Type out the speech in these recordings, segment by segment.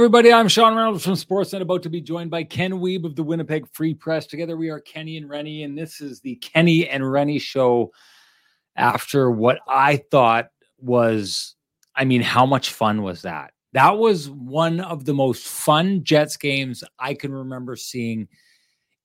Everybody. I'm Sean Reynolds from Sportsnet, about to be joined by Ken Wiebe of the Winnipeg Free Press. Together, we are Kenny and Renny, and this is the Kenny and Renny show after what I thought was, I mean, how much fun was that? That was one of the most fun Jets games I can remember seeing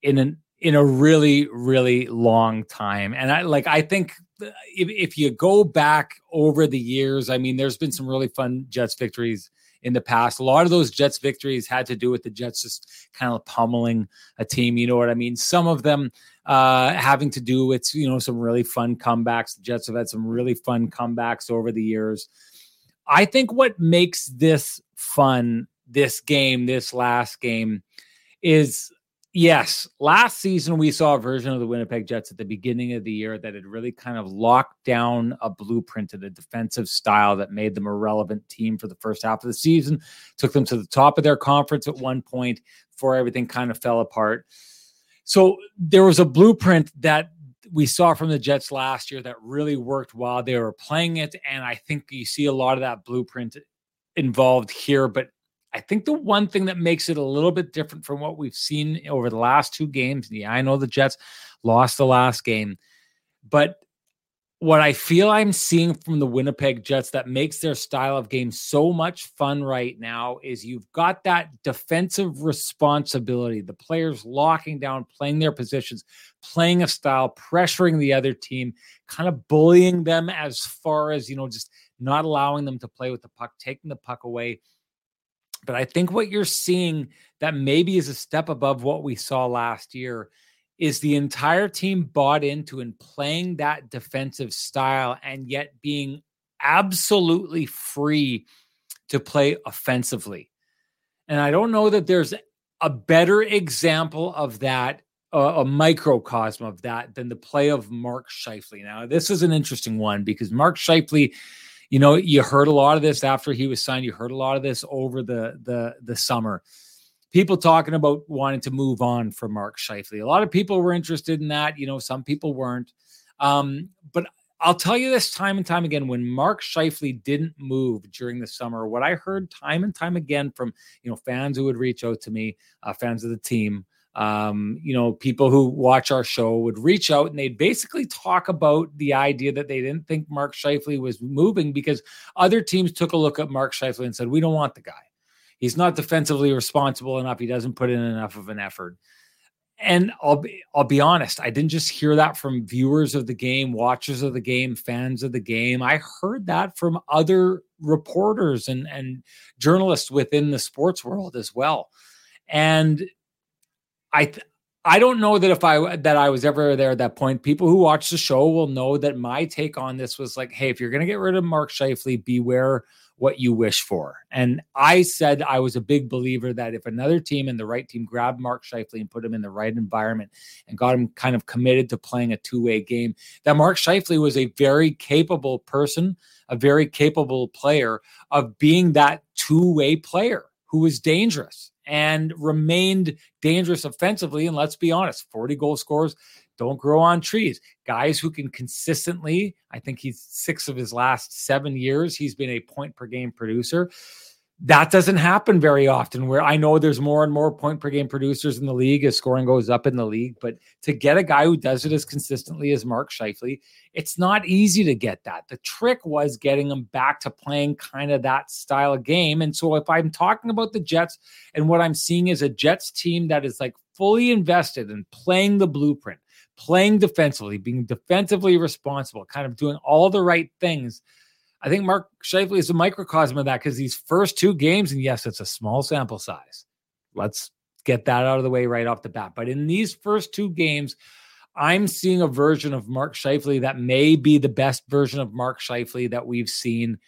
in an in a really really long time and i like i think if, if you go back over the years i mean there's been some really fun jets victories in the past. A lot of those Jets victories had to do with the Jets just kind of pummeling a team. You know what I mean? Some of them uh, having to do with you know some really fun comebacks. The Jets have had some really fun comebacks over the years. I think what makes this fun, this game, this last game, is Yes, last season we saw a version of the Winnipeg Jets at the beginning of the year that had really kind of locked down a blueprint of a defensive style that made them a relevant team for the first half of the season, took them to the top of their conference at one point before everything kind of fell apart. So there was a blueprint that we saw from the Jets last year that really worked while they were playing it. And I think you see a lot of that blueprint involved here, but I think the one thing that makes it a little bit different from what we've seen over the last two games, yeah, I know the Jets lost the last game, but what I feel I'm seeing from the Winnipeg Jets that makes their style of game so much fun right now is you've got that defensive responsibility, the players locking down, playing their positions, playing a style, pressuring the other team, kind of bullying them as far as, you know, just not allowing them to play with the puck, taking the puck away but I think what you're seeing that maybe is a step above what we saw last year is the entire team bought into and playing that defensive style and yet being absolutely free to play offensively. And I don't know that there's a better example of that, uh, a microcosm of that, than the play of Mark Scheifele. Now, this is an interesting one because Mark Scheifele you know, you heard a lot of this after he was signed. You heard a lot of this over the the the summer. People talking about wanting to move on from Mark Scheifele. A lot of people were interested in that. You know, some people weren't. Um, but I'll tell you this time and time again: when Mark Scheifele didn't move during the summer, what I heard time and time again from you know fans who would reach out to me, uh, fans of the team, um, you know, people who watch our show would reach out and they'd basically talk about the idea that they didn't think Mark Scheifele was moving because other teams took a look at Mark Scheifele and said, "We don't want the guy. He's not defensively responsible enough. He doesn't put in enough of an effort." And I'll be I'll be honest, I didn't just hear that from viewers of the game, watchers of the game, fans of the game. I heard that from other reporters and and journalists within the sports world as well. And I th- I don't know that if I that I was ever there at that point. People who watch the show will know that my take on this was like, hey, if you're gonna get rid of Mark Scheifele, beware what you wish for. And I said I was a big believer that if another team and the right team grabbed Mark Scheifele and put him in the right environment and got him kind of committed to playing a two-way game, that Mark Scheifele was a very capable person, a very capable player of being that two-way player who was dangerous and remained dangerous offensively. And let's be honest, 40 goal scorers don't grow on trees. Guys who can consistently, I think he's six of his last seven years, he's been a point per game producer that doesn't happen very often where I know there's more and more point per game producers in the league as scoring goes up in the league. But to get a guy who does it as consistently as Mark Scheifele, it's not easy to get that. The trick was getting him back to playing kind of that style of game. And so if I'm talking about the Jets and what I'm seeing is a Jets team that is like fully invested in playing the blueprint, playing defensively, being defensively responsible, kind of doing all the right things I think Mark Scheifele is a microcosm of that because these first two games, and yes, it's a small sample size. Let's get that out of the way right off the bat. But in these first two games, I'm seeing a version of Mark Scheifele that may be the best version of Mark Scheifele that we've seen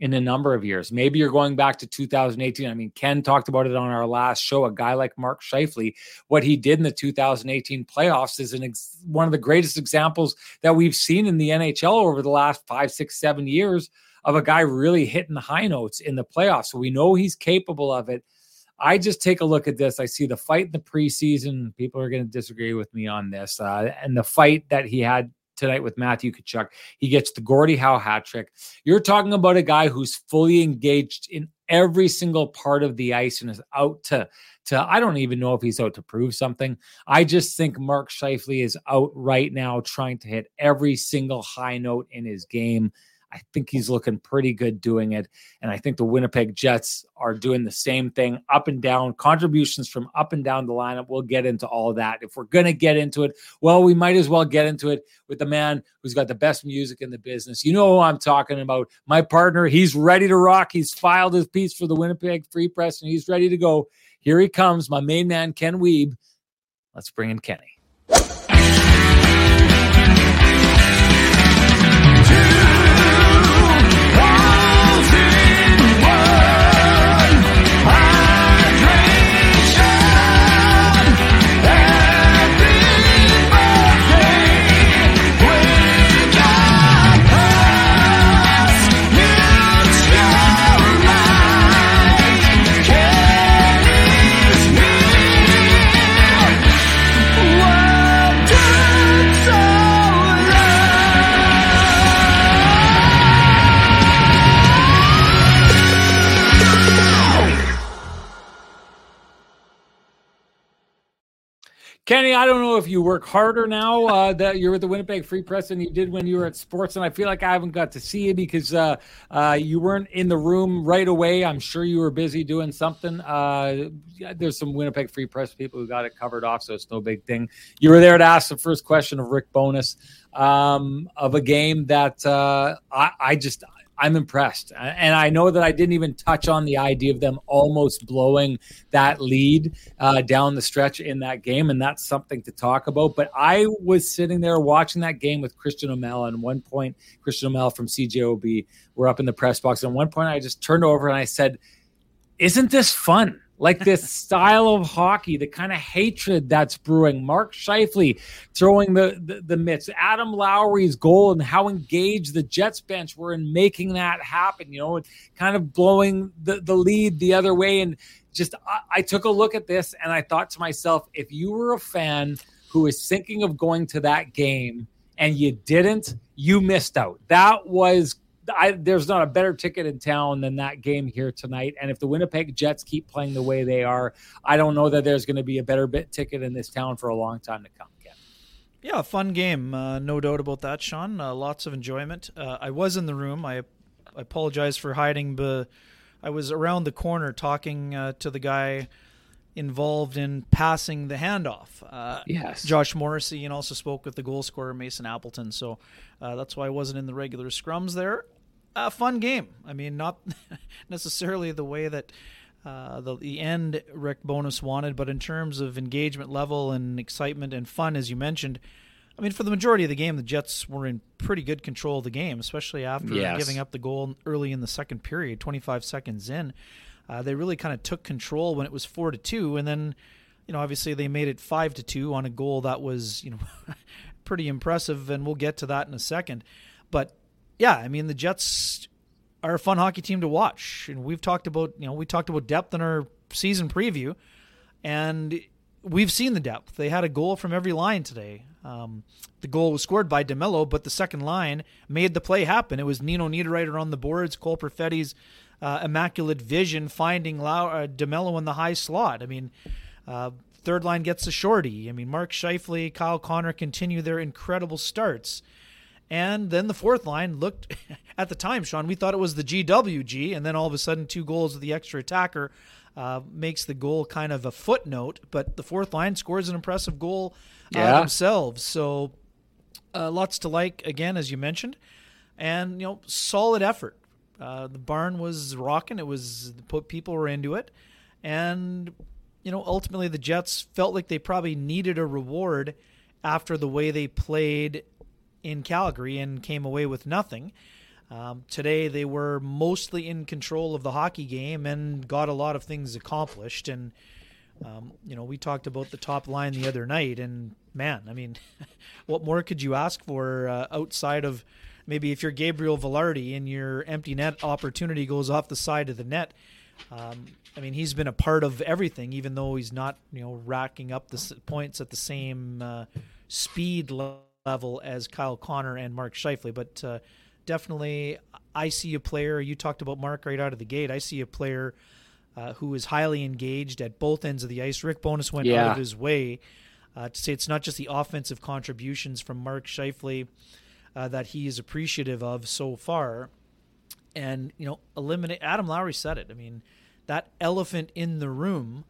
in a number of years. Maybe you're going back to 2018. I mean, Ken talked about it on our last show. A guy like Mark Scheifele, what he did in the 2018 playoffs is an ex- one of the greatest examples that we've seen in the NHL over the last five, six, seven years of a guy really hitting the high notes in the playoffs. So we know he's capable of it. I just take a look at this. I see the fight in the preseason. People are going to disagree with me on this. Uh, and the fight that he had tonight with Matthew Tkachuk. He gets the Gordie Howe hat trick. You're talking about a guy who's fully engaged in every single part of the ice and is out to to I don't even know if he's out to prove something. I just think Mark Scheifele is out right now trying to hit every single high note in his game. I think he's looking pretty good doing it. And I think the Winnipeg Jets are doing the same thing up and down, contributions from up and down the lineup. We'll get into all that. If we're going to get into it, well, we might as well get into it with the man who's got the best music in the business. You know who I'm talking about. My partner, he's ready to rock. He's filed his piece for the Winnipeg Free Press and he's ready to go. Here he comes, my main man, Ken Wiebe. Let's bring in Kenny. Kenny, I don't know if you work harder now uh, that you're with the Winnipeg Free Press than you did when you were at Sports, and I feel like I haven't got to see you because uh, uh, you weren't in the room right away. I'm sure you were busy doing something. Uh, there's some Winnipeg Free Press people who got it covered off, so it's no big thing. You were there to ask the first question of Rick Bowness um, of a game that uh, I, I just I'm impressed. And I know that I didn't even touch on the idea of them almost blowing that lead uh, down the stretch in that game. And that's something to talk about. But I was sitting there watching that game with Christian O'Mel. And one point, Christian O'Mel from CJOB were up in the press box. And one point, I just turned over and I said, Isn't this fun? Like this style of hockey, the kind of hatred that's brewing. Mark Scheifele throwing the, the, the mitts, Adam Lowry's goal, and how engaged the Jets bench were in making that happen, you know, and kind of blowing the, the lead the other way. And just, I, I took a look at this and I thought to myself, if you were a fan who is thinking of going to that game and you didn't, you missed out. That was I, there's not a better ticket in town than that game here tonight. And if the Winnipeg Jets keep playing the way they are, I don't know that there's going to be a better bit ticket in this town for a long time to come. Ken. Yeah, fun game, uh, no doubt about that, Sean. Uh, lots of enjoyment. Uh, I was in the room. I, I apologize for hiding, but I was around the corner talking uh, to the guy involved in passing the handoff. Uh, yes. Josh Morrissey and also spoke with the goal scorer Mason Appleton. So uh, that's why I wasn't in the regular scrums there a fun game. I mean, not necessarily the way that uh, the, the end Rick Bowness wanted, but in terms of engagement level and excitement and fun, as you mentioned, I mean, for the majority of the game, the Jets were in pretty good control of the game, especially after yes. giving up the goal early in the second period, 25 seconds in. Uh, they really kind of took control when it was four to two, and then, you know, obviously they made it five to two on a goal that was, you know, pretty impressive, and we'll get to that in a second. But yeah, I mean the Jets are a fun hockey team to watch, and we've talked about you know we talked about depth in our season preview, and we've seen the depth. They had a goal from every line today. Um, the goal was scored by DeMelo, but the second line made the play happen. It was Nino Niederreiter on the boards, Cole Perfetti's uh, immaculate vision finding Lau- uh, in the high slot. I mean, uh, third line gets a shorty. I mean, Mark Scheifele, Kyle Connor continue their incredible starts. And then the fourth line looked at the time, Sean, we thought it was the GWG, and then all of a sudden, two goals of the extra attacker uh, makes the goal kind of a footnote. But the fourth line scores an impressive goal uh, yeah. themselves. So uh, lots to like again, as you mentioned, and you know, solid effort. Uh, the barn was rocking. It was put people were into it, and you know, ultimately the Jets felt like they probably needed a reward after the way they played in Calgary and came away with nothing. Um, today they were mostly in control of the hockey game and got a lot of things accomplished. And um, you know, we talked about the top line the other night, and man, I mean, what more could you ask for uh, outside of maybe if you're Gabriel Vilardi and your empty net opportunity goes off the side of the net? Um, I mean, he's been a part of everything, even though he's not, you know, racking up the points at the same uh, speed level level as Kyle Connor and Mark Scheifele. But uh, definitely, I see a player. You talked about Mark right out of the gate. I see a player uh, who is highly engaged at both ends of the ice. Rick Bowness went yeah. out of his way uh, to say it's not just the offensive contributions from Mark Scheifele uh, that he is appreciative of so far. And, you know, eliminate Adam Lowry said it. I mean, that elephant in the room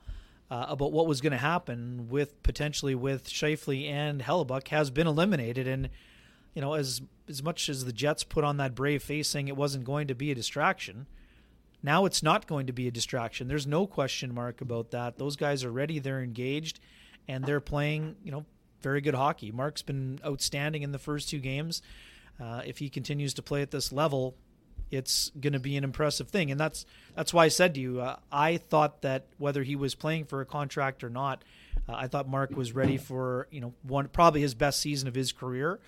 uh, about what was going to happen with potentially with Scheifele and Hellebuyck has been eliminated. And, you know, as as much as the Jets put on that brave face saying it wasn't going to be a distraction, now it's not going to be a distraction. There's no question mark about that. Those guys are ready, they're engaged, and they're playing, you know, very good hockey. Mark's been outstanding in the first two games. Uh, if he continues to play at this level, it's going to be an impressive thing, and that's that's why I said to you, uh, I thought that whether he was playing for a contract or not, uh, I thought Mark was ready for you know one probably his best season of his career,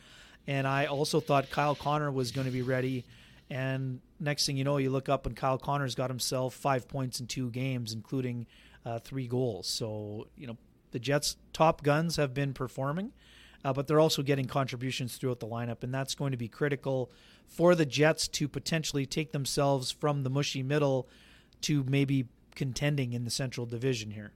and I also thought Kyle Connor was going to be ready. And next thing you know, you look up and Kyle Connor's got himself five points in two games, including uh, three goals. So you know the Jets' top guns have been performing, uh, but they're also getting contributions throughout the lineup, and that's going to be critical for the Jets to potentially take themselves from the mushy middle to maybe contending in the Central Division here.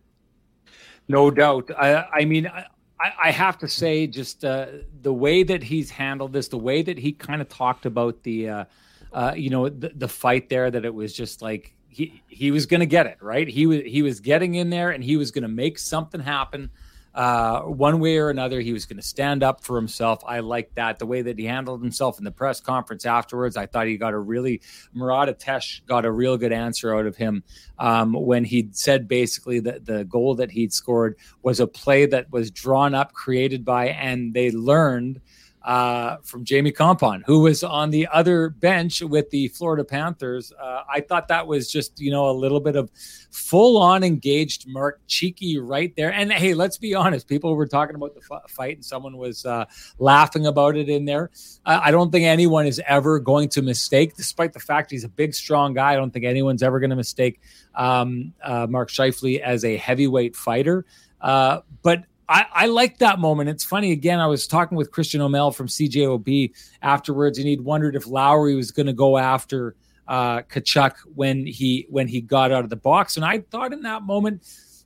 No doubt. I, I mean, I, I, have to say, just uh, the way that he's handled this, the way that he kind of talked about the, uh, uh, you know, the, the fight there, that it was just like he he was going to get it right. He was he was getting in there and he was going to make something happen. Uh, one way or another, he was going to stand up for himself. I like that. The way that he handled himself in the press conference afterwards, I thought he got a really, Murat Ates got a real good answer out of him um, when he said basically that the goal that he'd scored was a play that was drawn up, created by, and they learned – uh, from Jamie Kompon, who was on the other bench with the Florida Panthers. Uh, I thought that was just, you know, a little bit of full on engaged Mark Cheeky right there. And hey, let's be honest, people were talking about the f- fight and someone was uh, laughing about it in there. I don't think anyone is ever going to mistake, despite the fact he's a big, strong guy. I don't think anyone's ever going to mistake um, uh, Mark Scheifele as a heavyweight fighter. Uh, but I, I like that moment. It's funny. Again, I was talking with Christian O'Mel from CJOB afterwards, and he'd wondered if Lowry was going to go after uh, Tkachuk when he when he got out of the box. And I thought in that moment,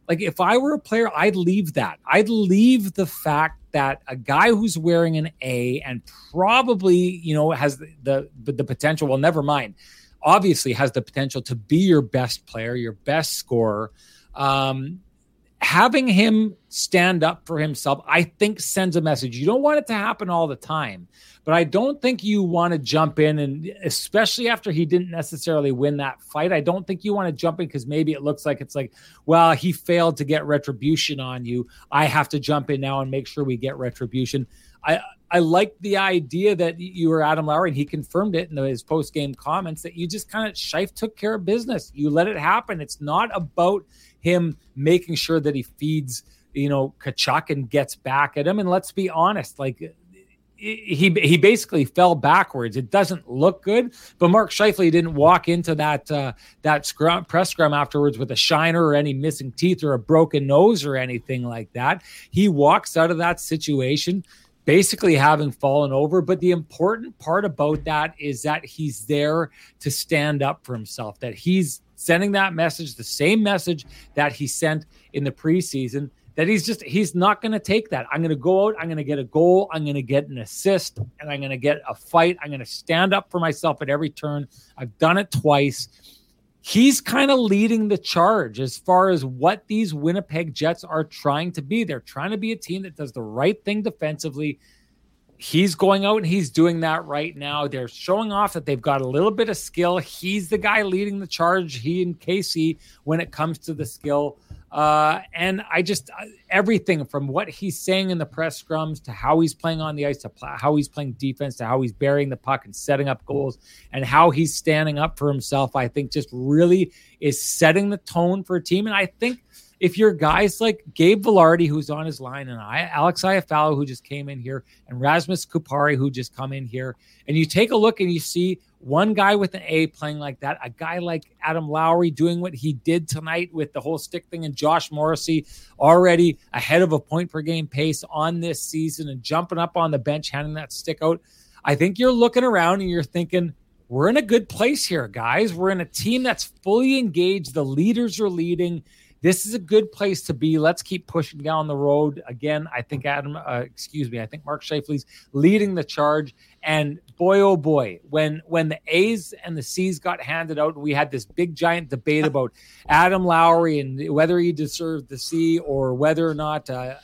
like if I were a player, I'd leave that. I'd leave the fact that a guy who's wearing an A and probably you know has the the, the potential. Well, never mind. Obviously, has the potential to be your best player, your best scorer. Um, having him stand up for himself, I think sends a message. You don't want it to happen all the time, but I don't think you want to jump in and especially after he didn't necessarily win that fight. I don't think you want to jump in because maybe it looks like it's like, well, he failed to get retribution on you. I have to jump in now and make sure we get retribution. I I like the idea that you were Adam Lowry, and he confirmed it in his post game comments that you just kind of Shife took care of business. You let it happen. It's not about him making sure that he feeds, you know, Tkachuk and gets back at him. And let's be honest, like he he basically fell backwards. It doesn't look good. But Mark Scheifele didn't walk into that uh, that scrum, press scrum afterwards with a shiner or any missing teeth or a broken nose or anything like that. He walks out of that situation basically having fallen over. But the important part about that is that he's there to stand up for himself. That he's sending that message, the same message that he sent in the preseason, that he's just, he's not going to take that. I'm going to go out, I'm going to get a goal, I'm going to get an assist, and I'm going to get a fight. I'm going to stand up for myself at every turn. I've done it twice. He's kind of leading the charge as far as what these Winnipeg Jets are trying to be. They're trying to be a team that does the right thing defensively, he's going out and he's doing that right now. They're showing off that they've got a little bit of skill. He's the guy leading the charge, he and Casey, when it comes to the skill. Uh, and I just uh, everything from what he's saying in the press scrums to how he's playing on the ice to pl- how he's playing defense to how he's burying the puck and setting up goals and how he's standing up for himself, I think just really is setting the tone for a team. And I think if you're guys like Gabe Vilardi, who's on his line, and I, Alex Iafallo, who just came in here, and Rasmus Kupari, who just come in here, and you take a look and you see one guy with an A playing like that, a guy like Adam Lowry doing what he did tonight with the whole stick thing, and Josh Morrissey already ahead of a point per game pace on this season and jumping up on the bench, handing that stick out. I think you're looking around and you're thinking, we're in a good place here, guys. We're in a team that's fully engaged. The leaders are leading. This is a good place to be. Let's keep pushing down the road. Again, I think Adam, uh, excuse me, I think Mark Scheifele's leading the charge. And boy, oh boy, when when the A's and the C's got handed out, we had this big giant debate about Adam Lowry and whether he deserved the C or whether or not. Uh,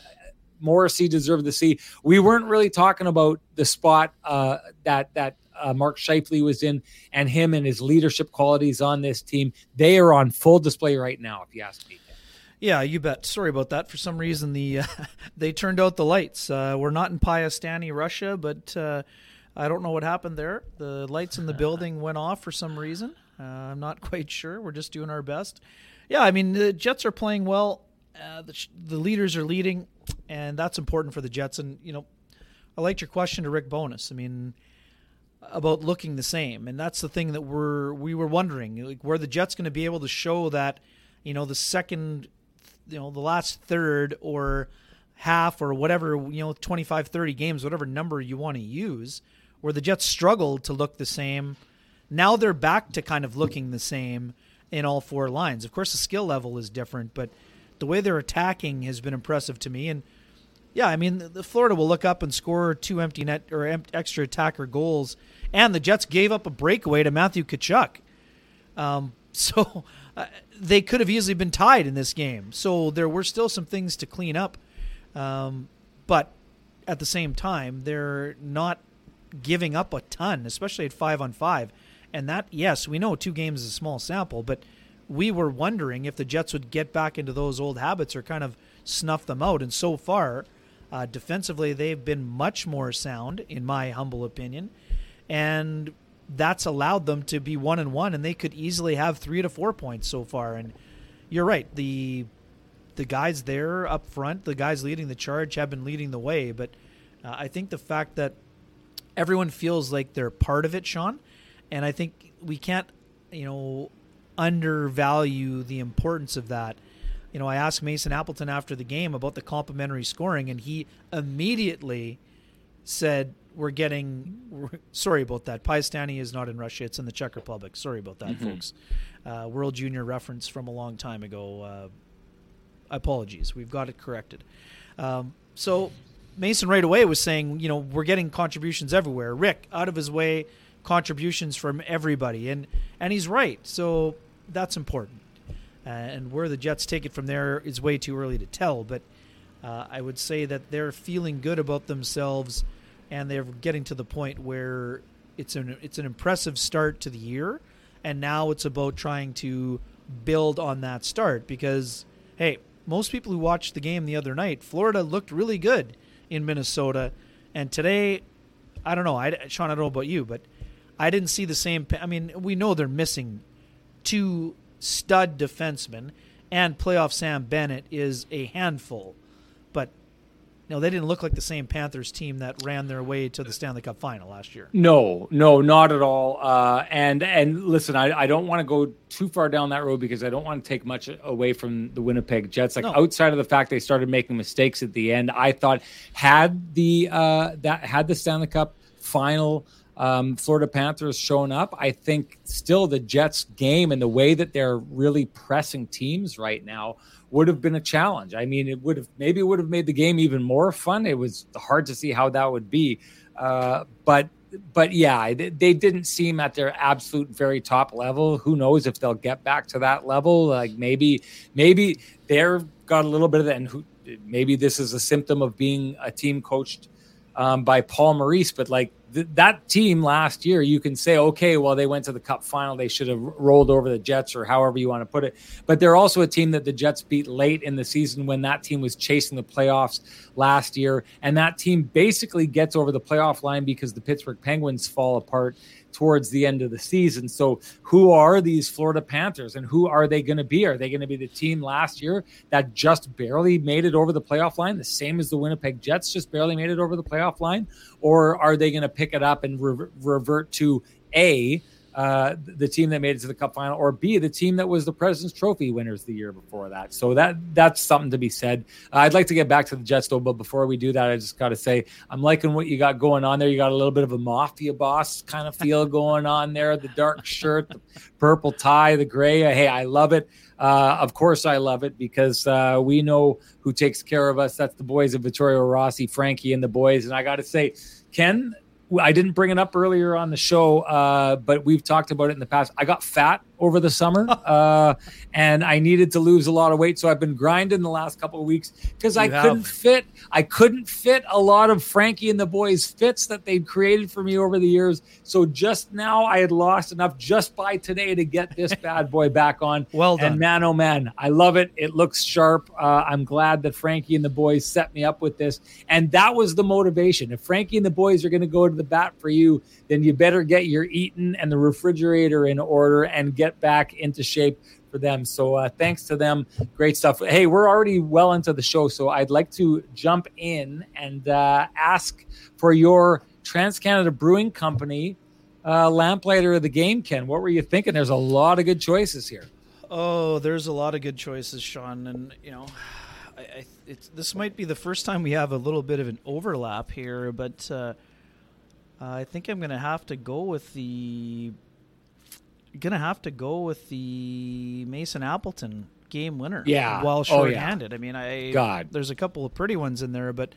Morrissey deserved the C. We weren't really talking about the spot uh, that that uh, Mark Scheifele was in, and him and his leadership qualities on this team. They are on full display right now, if you ask me. Yeah, you bet. Sorry about that. For some reason, the uh, they turned out the lights. Uh, we're not in Piastany, Russia, but uh, I don't know what happened there. The lights in the building went off for some reason. Uh, I'm not quite sure. We're just doing our best. Yeah, I mean the Jets are playing well. Uh, the, the leaders are leading, and that's important for the Jets. And you know, I liked your question to Rick Bowness. I mean, about looking the same, and that's the thing that we're we were wondering, like, were the Jets going to be able to show that, you know, the second you know the last third or half or whatever you know 25 30 games whatever number you want to use where the jets struggled to look the same now they're back to kind of looking the same in all four lines of course the skill level is different but the way they're attacking has been impressive to me and yeah i mean the florida will look up and score two empty net or extra attacker goals and the jets gave up a breakaway to matthew Tkachuk. Um, so they could have easily been tied in this game. So there were still some things to clean up. Um, but at the same time, they're not giving up a ton, especially at five on five. And that, yes, we know two games is a small sample, but we were wondering if the Jets would get back into those old habits or kind of snuff them out. And so far, uh, defensively, they've been much more sound, in my humble opinion. And that's allowed them to be one and one, and they could easily have three to four points so far. And you're right, the the guys there up front, the guys leading the charge, have been leading the way. But uh, I think the fact that everyone feels like they're part of it, Sean, and I think we can't, you know, undervalue the importance of that. You know, I asked Mason Appleton after the game about the complementary scoring, and he immediately said we're getting we're, sorry about that. Piastany is not in Russia; it's in the Czech Republic. Sorry about that, mm-hmm. folks. Uh, World Junior reference from a long time ago. Uh, apologies, we've got it corrected. Um, so Mason right away was saying, you know, we're getting contributions everywhere. Rick out of his way, contributions from everybody, and and he's right. So that's important. Uh, and where the Jets take it from there is way too early to tell, but. Uh, I would say that they're feeling good about themselves and they're getting to the point where it's an it's an impressive start to the year, and now it's about trying to build on that start because hey, most people who watched the game the other night, Florida looked really good in Minnesota, and today, I don't know, I Sean, I don't know about you, but I didn't see the same. I mean, we know they're missing two stud defensemen, and playoff Sam Bennett is a handful, no, they didn't look like the same Panthers team that ran their way to the Stanley Cup final last year. No, no, not at all. Uh, and and listen, I, I don't want to go too far down that road because I don't want to take much away from the Winnipeg Jets. Like no. outside of the fact they started making mistakes at the end, I thought had the uh, that had the Stanley Cup final um, Florida Panthers shown up, I think still the Jets game and the way that they're really pressing teams right now would have been a challenge. I mean, it would have maybe would have made the game even more fun. It was hard to see how that would be, uh, but but yeah, they, they, didn't seem at their absolute very top level. Who knows if they'll get back to that level? Like maybe maybe they're got a little bit of that, and who, maybe this is a symptom of being a team coached um, by Paul Maurice, but like th- that team last year, you can say, okay, well, they went to the cup final. They should have rolled over the Jets or however you want to put it. But they're also a team that the Jets beat late in the season when that team was chasing the playoffs last year. And that team basically gets over the playoff line because the Pittsburgh Penguins fall apart towards the end of the season. So, who are these Florida Panthers and who are they going to be? Are they going to be the team last year that just barely made it over the playoff line, the same as the Winnipeg Jets just barely made it over the playoff line? Or are they going to pick it up and re- revert to A, uh, the team that made it to the Cup final, or B, the team that was the President's Trophy winners the year before that. So that that's something to be said. Uh, I'd like to get back to the Jets though, but before we do that, I just got to say I'm liking what you got going on there. You got a little bit of a mafia boss kind of feel going on there. The dark shirt, the purple tie, the gray. Hey, I love it. Uh, of course, I love it because uh, we know who takes care of us. That's the boys of Vittorio Rossi, Frankie, and the boys. And I got to say, Ken, I didn't bring it up earlier on the show, uh, but we've talked about it in the past. I got fat over the summer, uh, and I needed to lose a lot of weight. So I've been grinding the last couple of weeks because I have. couldn't fit. I couldn't fit a lot of Frankie and the boys fits that they've created for me over the years. So just now I had lost enough just by today to get this bad boy back on. well done, and man, oh man, I love it. It looks sharp. Uh, I'm glad that Frankie and the boys set me up with this, and that was the motivation. If Frankie and the boys are going to go to the bat for you, then you better get your eating and the refrigerator in order and get back into shape for them. So uh, thanks to them. Great stuff. Hey, we're already well into the show, so I'd like to jump in and uh, ask for your Trans Canada Brewing Company uh, lamplighter of the game, Ken. What were you thinking? There's a lot of good choices here. Oh, there's a lot of good choices, Sean, and you know. I, I, this might be the first time we have a little bit of an overlap here, but uh, I think I'm going to have to go with the gonna have to go with the Mason Appleton game winner. Yeah, while shorthanded. Oh, yeah. I mean, I God, there's a couple of pretty ones in there, but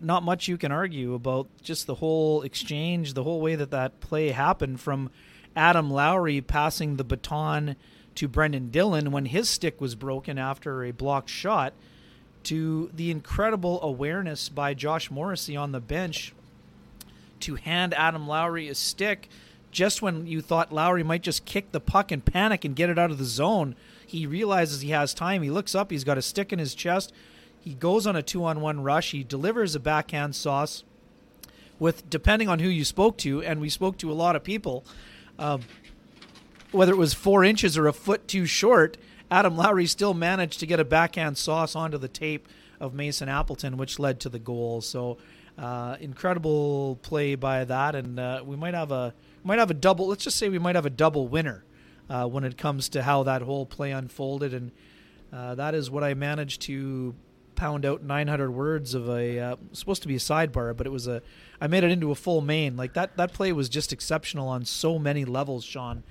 not much you can argue about just the whole exchange, the whole way that that play happened from Adam Lowry passing the baton to Brendan Dillon when his stick was broken after a blocked shot to the incredible awareness by Josh Morrissey on the bench to hand Adam Lowry a stick just when you thought Lowry might just kick the puck and panic and get it out of the zone, he realizes he has time. He looks up, he's got a stick in his chest. He goes on a two on one rush. He delivers a backhand sauce with, depending on who you spoke to, and we spoke to a lot of people, um, whether it was four inches or a foot too short, Adam Lowry still managed to get a backhand sauce onto the tape of Mason Appleton, which led to the goal. So, uh, incredible play by that, and uh, we might have a might have a double. Let's just say we might have a double winner uh, when it comes to how that whole play unfolded, and uh, that is what I managed to pound out 900 words of a uh, supposed to be a sidebar, but it was a. I made it into a full main. Like that. That play was just exceptional on so many levels, Sean.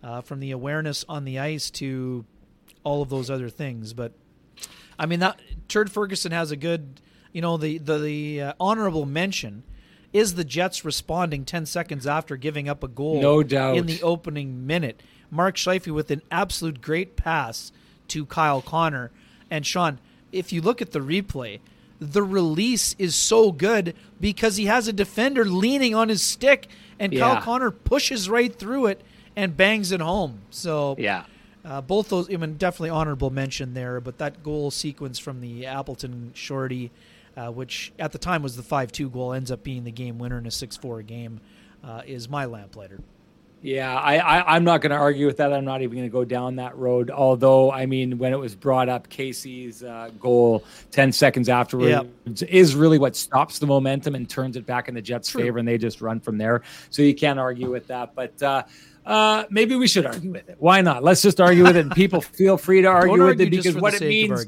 Uh, from the awareness on the ice to all of those other things, but I mean that Turd Ferguson has a good, you know, the the, the uh, honorable mention is the Jets responding 10 seconds after giving up a goal no doubt. in the opening minute. Mark Scheifele with an absolute great pass to Kyle Connor. And Sean, if you look at the replay, the release is so good because he has a defender leaning on his stick and yeah. Kyle Connor pushes right through it and bangs it home. So yeah. Uh, both those, I mean, definitely honorable mention there, but that goal sequence from the Appleton Shorty uh, which at the time was the 5 2 goal, ends up being the game winner in a 6 4 game, uh, is my lamplighter. Yeah, I, I, am not going to argue with that. I'm not even going to go down that road. Although, I mean, when it was brought up, Casey's uh, goal 10 seconds afterwards yep. is really what stops the momentum and turns it back in the Jets' True. favor, and they just run from there. So you can't argue with that. But uh, uh, maybe we should argue with it. Why not? Let's just argue with it, and people feel free to argue with it because what it means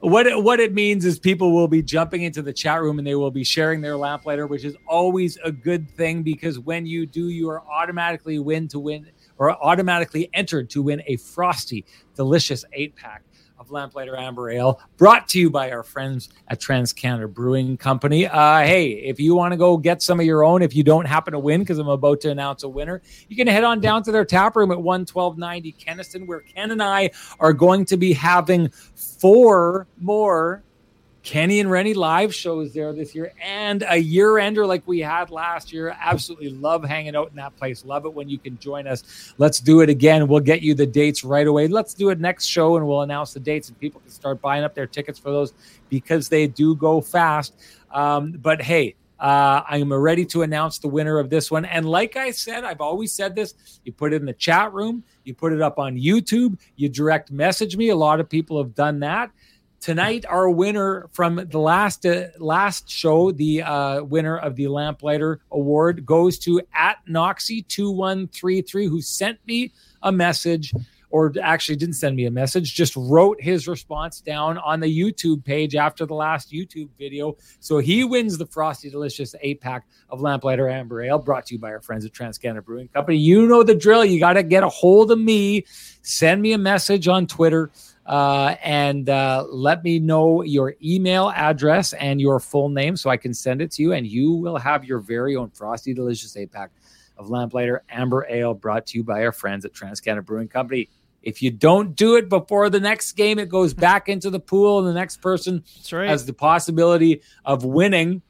what it, what it means is people will be jumping into the chat room and they will be sharing their lamplighter, which is always a good thing because when you do, you are automatically win to win or automatically entered to win a frosty, delicious eight pack of Lamplighter Amber Ale, brought to you by our friends at Trans Canada Brewing Company. Uh, hey, if you want to go get some of your own, if you don't happen to win, because I'm about to announce a winner, you can head on down to their tap room at 11290 Kenaston, where Ken and I are going to be having four more Kenny and Renny live shows there this year and a year ender like we had last year. Absolutely love hanging out in that place. Love it when you can join us. Let's do it again. We'll get you the dates right away. Let's do it next show and we'll announce the dates and people can start buying up their tickets for those because they do go fast. Um, but hey, uh, I'm ready to announce the winner of this one. And like I said, I've always said this you put it in the chat room, you put it up on YouTube, you direct message me. A lot of people have done that tonight our winner from the last uh, last show the uh, winner of the lamplighter award goes to at noxy 2133 who sent me a message or actually didn't send me a message just wrote his response down on the youtube page after the last youtube video. So he wins the frosty delicious eight pack of lamplighter amber ale brought to you by our friends at transcanada brewing company. You know the drill. You got to get a hold of me. Send me a message on twitter uh, and uh, let me know your email address and your full name so I can send it to you, and you will have your very own Frosty Delicious eight pack of Lamplighter Amber Ale brought to you by our friends at Transcanada Brewing Company. If you don't do it before the next game, it goes back into the pool, and the next person right. has the possibility of winning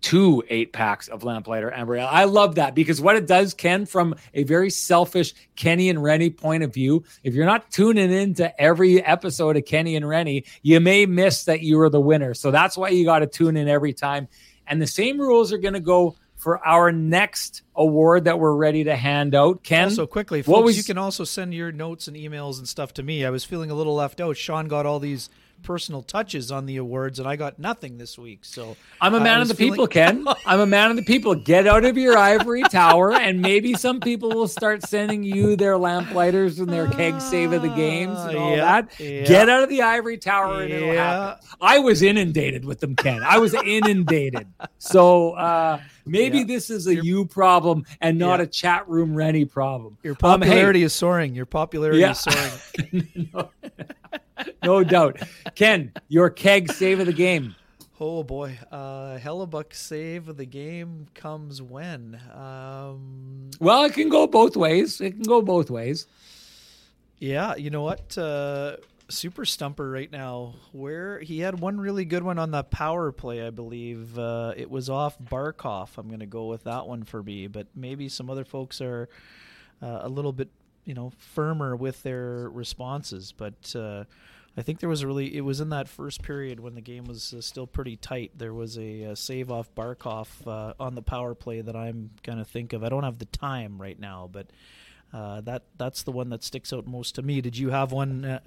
two eight packs of Lamplighter Amber Ale. I love that because what it does, Ken, from a very selfish Kenny and Renny point of view, if you're not tuning into every episode of Kenny and Renny, you may miss that you are the winner. So that's why you got to tune in every time. And the same rules are going to go for our next award that we're ready to hand out. Ken, so quickly, folks, was, you can also send your notes and emails and stuff to me. I was feeling a little left out. Sean got all these personal touches on the awards, and I got nothing this week. So I'm a man of the feeling- people, Ken. I'm a man of the people. Get out of your ivory tower, and maybe some people will start sending you their lamplighters and their keg save of the games and all yeah, that. Yeah. Get out of the ivory tower, and yeah. it'll happen. I was inundated with them, Ken. I was inundated. So uh, maybe this is a Your, you problem and not a chat room Renny problem. Your popularity um, hey, is soaring. Your popularity is soaring. no no doubt. Ken, your keg save of the game. Oh boy, uh, Hellebuyck save of the game comes when? Um, well, it can go both ways. It can go both ways. Yeah, you know what? Uh, Super Stumper right now, where he had one really good one on the power play, I believe. Uh, it was off Barkov. I'm going to go with that one for me, but maybe some other folks are uh, a little bit, you know, firmer with their responses. But uh, I think there was a really it was in that first period when the game was uh, still pretty tight. There was a, a save off Barkov uh, on the power play that I'm gonna think of. I don't have the time right now, but uh, that that's the one that sticks out most to me. Did you have one? Uh,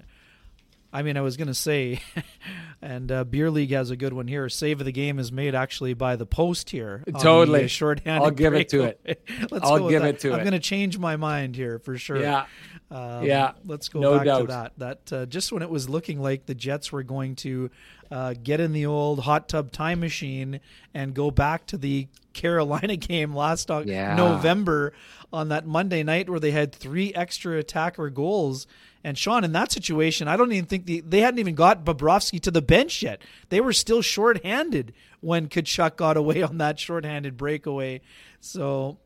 I mean, I was gonna say, and uh, Beer League has a good one here. Save of the game is made actually by the post here. Totally uh, shorthand. I'll give it to it. Let's I'll give it to I'm it. I'm gonna change my mind here for sure. Yeah. Um, yeah, let's go no back doubt. to that. That uh, just when it was looking like the Jets were going to uh, get in the old hot tub time machine and go back to the Carolina game last yeah. November on that Monday night where they had three extra attacker goals. And Sean, in that situation, I don't even think the, they hadn't even got Bobrovsky to the bench yet. They were still shorthanded when Tkachuk got away on that shorthanded breakaway. So,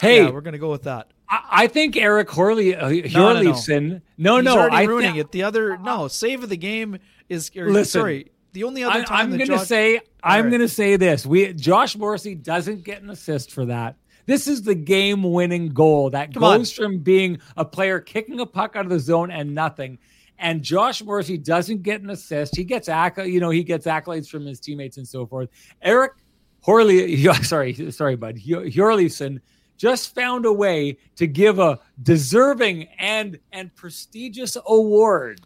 hey, yeah, we're going to go with that. I think Eric Horley, uh, Hjorleifson. No, no, no, no I ruining th- it. The other no save of the game is. Or, listen, sorry, the only other time I, am going to say I'm going to say this. We Josh Morrissey doesn't get an assist for that. This is the game-winning goal that Come goes on. from being a player kicking a puck out of the zone and nothing. And Josh Morrissey doesn't get an assist. He gets acc- you know, he gets accolades from his teammates and so forth. Eric Horley, sorry, sorry, bud, Hjorleifson just found a way to give a deserving and and prestigious award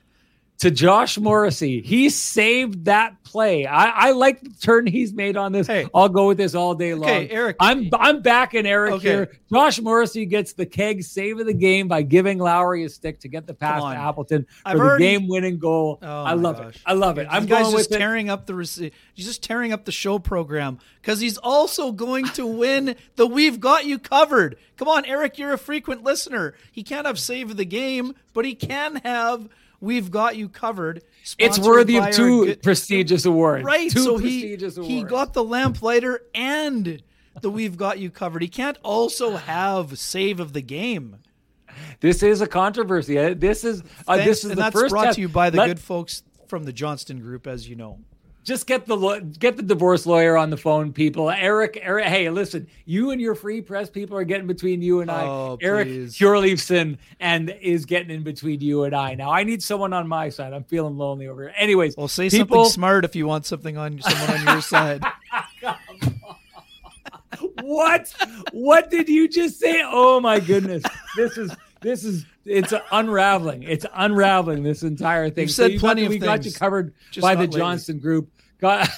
to Josh Morrissey. He saved that play. I, I like the turn he's made on this. Hey. I'll go with this all day long. Okay, Eric. I'm I'm backing Eric Okay. here. Josh Morrissey gets the keg save of the game by giving Lowry a stick to get the pass to. Appleton for I've the already- game-winning goal. Oh I love gosh. it. I love it. This I'm guy's going just with it. tearing up the rece- he's just tearing up the show program because he's also going to win the "We've Got You Covered." Come on, Eric, you're a frequent listener. He can't have save of the game, but he can have "We've Got You Covered." It's worthy of two good- prestigious awards. right? Two so he awards. he got the lamplighter and the "We've Got You Covered." He can't also have save of the game. This is a controversy. Uh, This is uh, Thanks- this is and the that's first brought test. to you by the Let- good folks from the Johnston Group, as you know. Just get the get the divorce lawyer on the phone, people. Eric, Eric, hey, listen, you and your free press people are getting between you and Oh, I. Eric please. Hjorleifson and is getting in between you and I. Now I need someone on my side. I'm feeling lonely over here. Anyways, Well, say people, something smart if you want something on someone on your side. what? What did you just say? Oh my goodness. This is this is it's unraveling. It's unraveling this entire thing. You've said you plenty got, of we got you covered just by the lately. Johnston Group. Got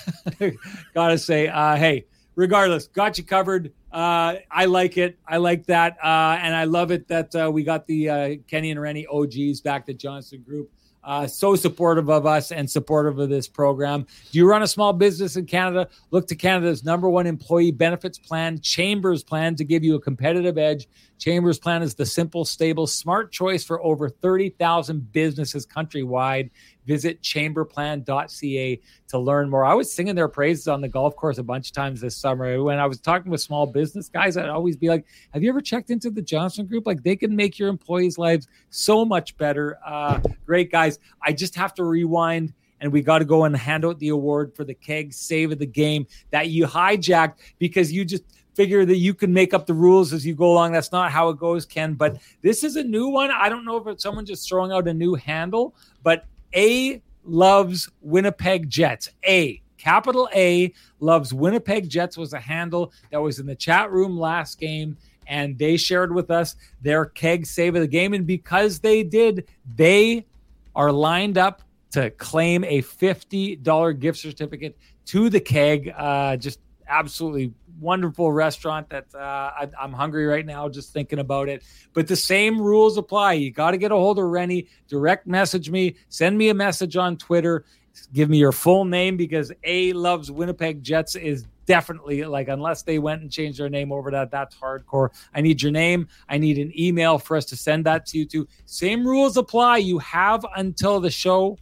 gotta say, uh, hey, regardless, got you covered. Uh, I like it. I like that, uh, and I love it that uh, we got the uh, Kenny and Renny OGs back to Johnston Group. Uh, so supportive of us and supportive of this program. Do you run a small business in Canada? Look to Canada's number one employee benefits plan, Chambers Plan, to give you a competitive edge. Chambers Plan is the simple, stable, smart choice for over 30,000 businesses countrywide. Visit chamberplan.ca to learn more. I was singing their praises on the golf course a bunch of times this summer. When I was talking with small business guys, I'd always be like, Have you ever checked into the Johnston Group? Like, they can make your employees' lives so much better. Uh, great guys. I just have to rewind and we got to go and hand out the award for the keg save of the game that you hijacked because you just figure that you can make up the rules as you go along. That's not how it goes, Ken. But this is a new one. I don't know if it's someone just throwing out a new handle, but A loves Winnipeg Jets. A capital A loves Winnipeg Jets was a handle that was in the chat room last game. And they shared with us their keg save of the game. And because they did, they are lined up to claim a $50 gift certificate to the keg. Uh, just absolutely wonderful restaurant that uh, I, I'm hungry right now just thinking about it. But the same rules apply. You got to get a hold of Renny, direct message me, send me a message on Twitter, give me your full name because A loves Winnipeg Jets is definitely like unless they went and changed their name over that that's hardcore. I need your name. I need an email for us to send that to you too. Same rules apply. You have until the show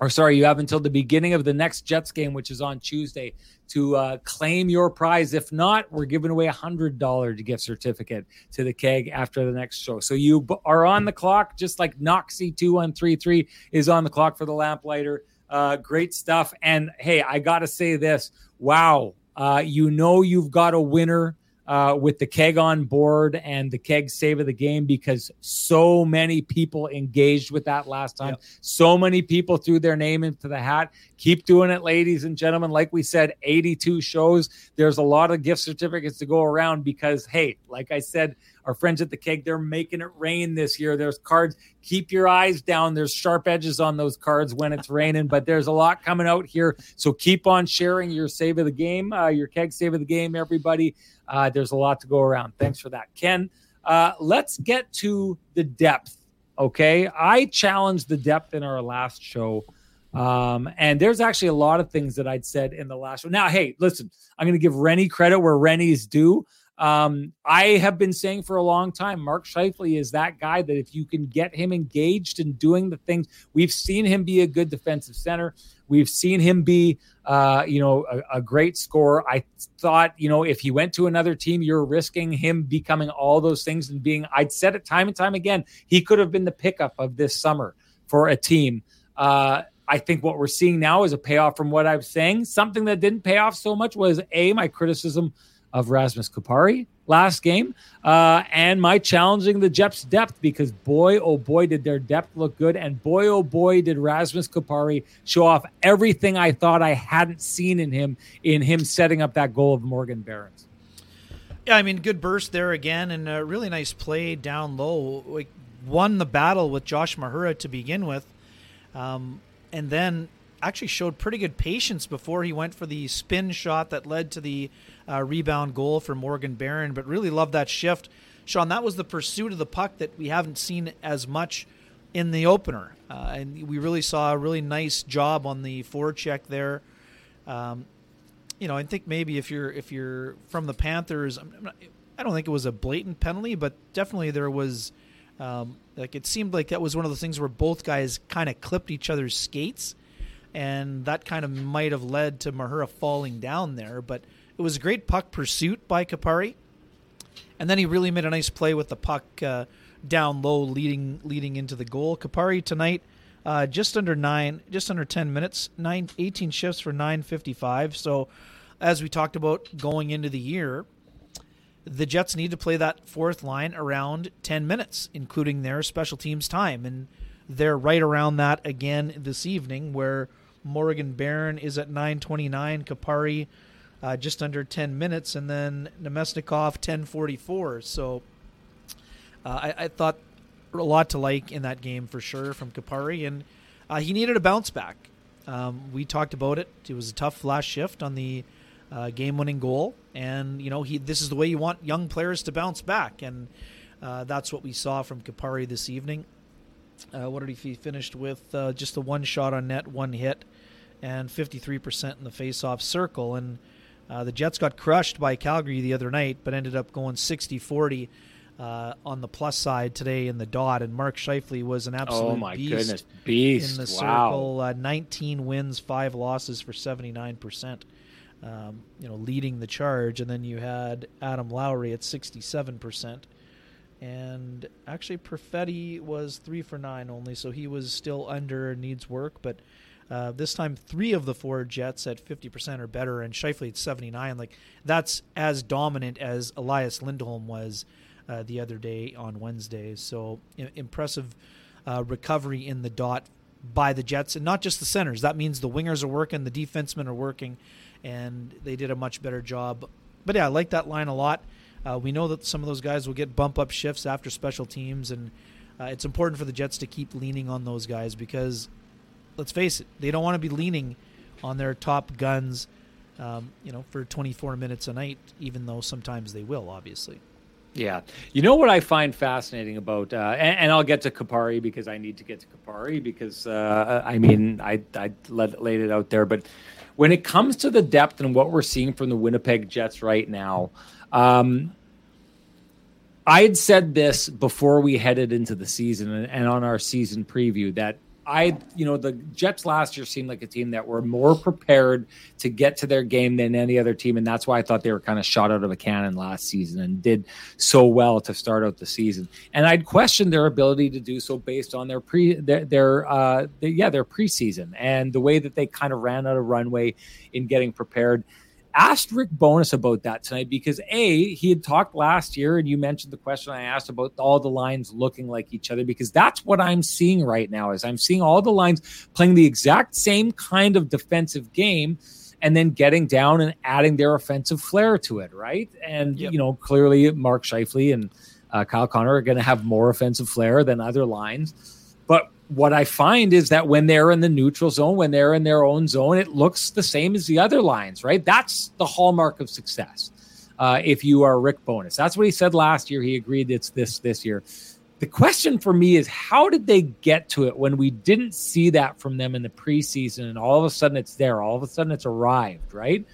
or sorry, you have until the beginning of the next Jets game, which is on Tuesday, to uh, claim your prize. If not, we're giving away a hundred dollar gift certificate to the keg after the next show. So you b- are on the clock, just like Noxy two one three three is on the clock for the lamplighter. Uh, great stuff. And hey, I got to say this: Wow, uh, you know you've got a winner uh, with the keg on board and the keg save of the game because so many people engaged with that last time. Yep. So many people threw their name into the hat. Keep doing it, ladies and gentlemen. Like we said, 82 shows. There's a lot of gift certificates to go around because, hey, like I said, our friends at the keg, they're making it rain this year. There's cards. Keep your eyes down. There's sharp edges on those cards when it's raining, but there's a lot coming out here. So keep on sharing your save of the game, uh, your keg save of the game, everybody. Uh, there's a lot to go around. Thanks for that, Ken. Uh, let's get to the depth. Okay. I challenged the depth in our last show. Um, and there's actually a lot of things that I'd said in the last show. Now, hey, listen, I'm going to give Renny credit where Renny's due. Um, I have been saying for a long time, Mark Scheifele is that guy that if you can get him engaged in doing the things, we've seen him be a good defensive center. We've seen him be, uh, you know, a, a great scorer. I thought, you know, if he went to another team, you're risking him becoming all those things and being. I'd said it time and time again. He could have been the pickup of this summer for a team. Uh, I think what we're seeing now is a payoff from what I was saying. Something that didn't pay off so much was a my criticism of Rasmus Kupari last game, uh, and my challenging the Jets' depth because boy, oh boy, did their depth look good, and boy, oh boy, did Rasmus Kupari show off everything I thought I hadn't seen in him in him setting up that goal of Morgan Barron's. Yeah, I mean, good burst there again, and a really nice play down low. Like, won the battle with Josh Mahura to begin with, um, and then actually showed pretty good patience before he went for the spin shot that led to the uh, rebound goal for Morgan Barron. But really love that shift, Sean. That was the pursuit of the puck that we haven't seen as much in the opener, uh, and we really saw a really nice job on the forecheck there. Um, you know, I think maybe if you're if you're from the Panthers, not, I don't think it was a blatant penalty, but definitely there was. Um, like it seemed like that was one of the things where both guys kind of clipped each other's skates, and that kind of might have led to Mahura falling down there. But it was a great puck pursuit by Kupari, and then he really made a nice play with the puck uh, down low, leading leading into the goal. Kupari tonight. Uh, just under nine, just under ten minutes, nine, 18 shifts for nine fifty five. So, as we talked about going into the year, the Jets need to play that fourth line around 10 minutes, including their special teams time. And they're right around that again this evening, where Morgan Barron is at 929, Kupari uh, just under 10 minutes, and then Namestnikov 1044. So Uh, I, I, thought a lot to like in that game for sure from Kupari, and uh, he needed a bounce back. Um, we talked about it. It was a tough last shift on the uh, game-winning goal, and you know he. This is the way you want young players to bounce back, and uh, that's what we saw from Kupari this evening. Uh, what did he, finished with? Just the one shot on net, one hit, and 53% in the face-off circle. And uh, the Jets got crushed by Calgary the other night, but ended up going 60-40 uh, on the plus side today in the dot. And Mark Scheifele was an absolute oh my beast, goodness, beast in the wow. circle. Uh, 19 wins, five losses for 79%. Um, you know, leading the charge, and then you had Adam Lowry at 67 percent, and actually Perfetti was three for nine only, so he was still under needs work. But uh, this time, three of the four Jets at fifty percent or better, and Scheifele at seventy nine. Like that's as dominant as Elias Lindholm was uh, the other day on Wednesday. So I- impressive uh, recovery in the dot by the Jets, and not just the centers. That means the wingers are working, the defensemen are working, and they did a much better job. But yeah, I like that line a lot. Uh, we know that some of those guys will get bump up shifts after special teams, and uh, it's important for the Jets to keep leaning on those guys because, let's face it, they don't want to be leaning on their top guns, um, you know, for 24 minutes a night, even though sometimes they will, obviously. Yeah. You know what I find fascinating about, uh, and, and, I'll get to Kupari because I need to get to Kupari because, uh, I mean, I, I let, laid it out there, but when it comes to the depth and what we're seeing from the Winnipeg Jets right now, um, I had said this before we headed into the season and, and on our season preview that I, you know, the Jets last year seemed like a team that were more prepared to get to their game than any other team, and that's why I thought they were kind of shot out of a cannon last season and did so well to start out the season. And I'd question their ability to do so based on their pre, their, their, uh, their yeah, their preseason and the way that they kind of ran out of runway in getting prepared asked Rick Bowness about that tonight because A, he had talked last year, and you mentioned the question I asked about all the lines looking like each other, because that's what I'm seeing right now is I'm seeing all the lines playing the exact same kind of defensive game and then getting down and adding their offensive flair to it, right? And yep. you know, clearly Mark Scheifele and uh, Kyle Connor are going to have more offensive flair than other lines. But what I find is that when they're in the neutral zone, when they're in their own zone, it looks the same as the other lines, right? That's the hallmark of success. Uh, if you are Rick Bowness, that's what he said last year. He agreed it's this this year. The question for me is how did they get to it when we didn't see that from them in the preseason and all of a sudden it's there, all of a sudden it's arrived, right?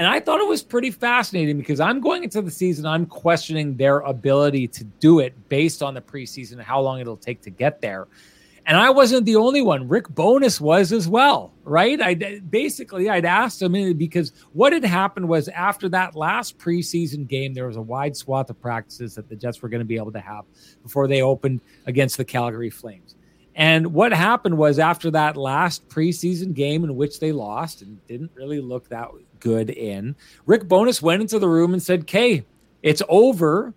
And I thought it was pretty fascinating because I'm going into the season, I'm questioning their ability to do it based on the preseason and how long it'll take to get there. And I wasn't the only one. Rick Bowness was as well, right? I basically I'd asked him eh, because what had happened was after that last preseason game, there was a wide swath of practices that the Jets were going to be able to have before they opened against the Calgary Flames. And what happened was after that last preseason game in which they lost and didn't really look that good in, Rick Bowness went into the room and said, "Okay, it's over.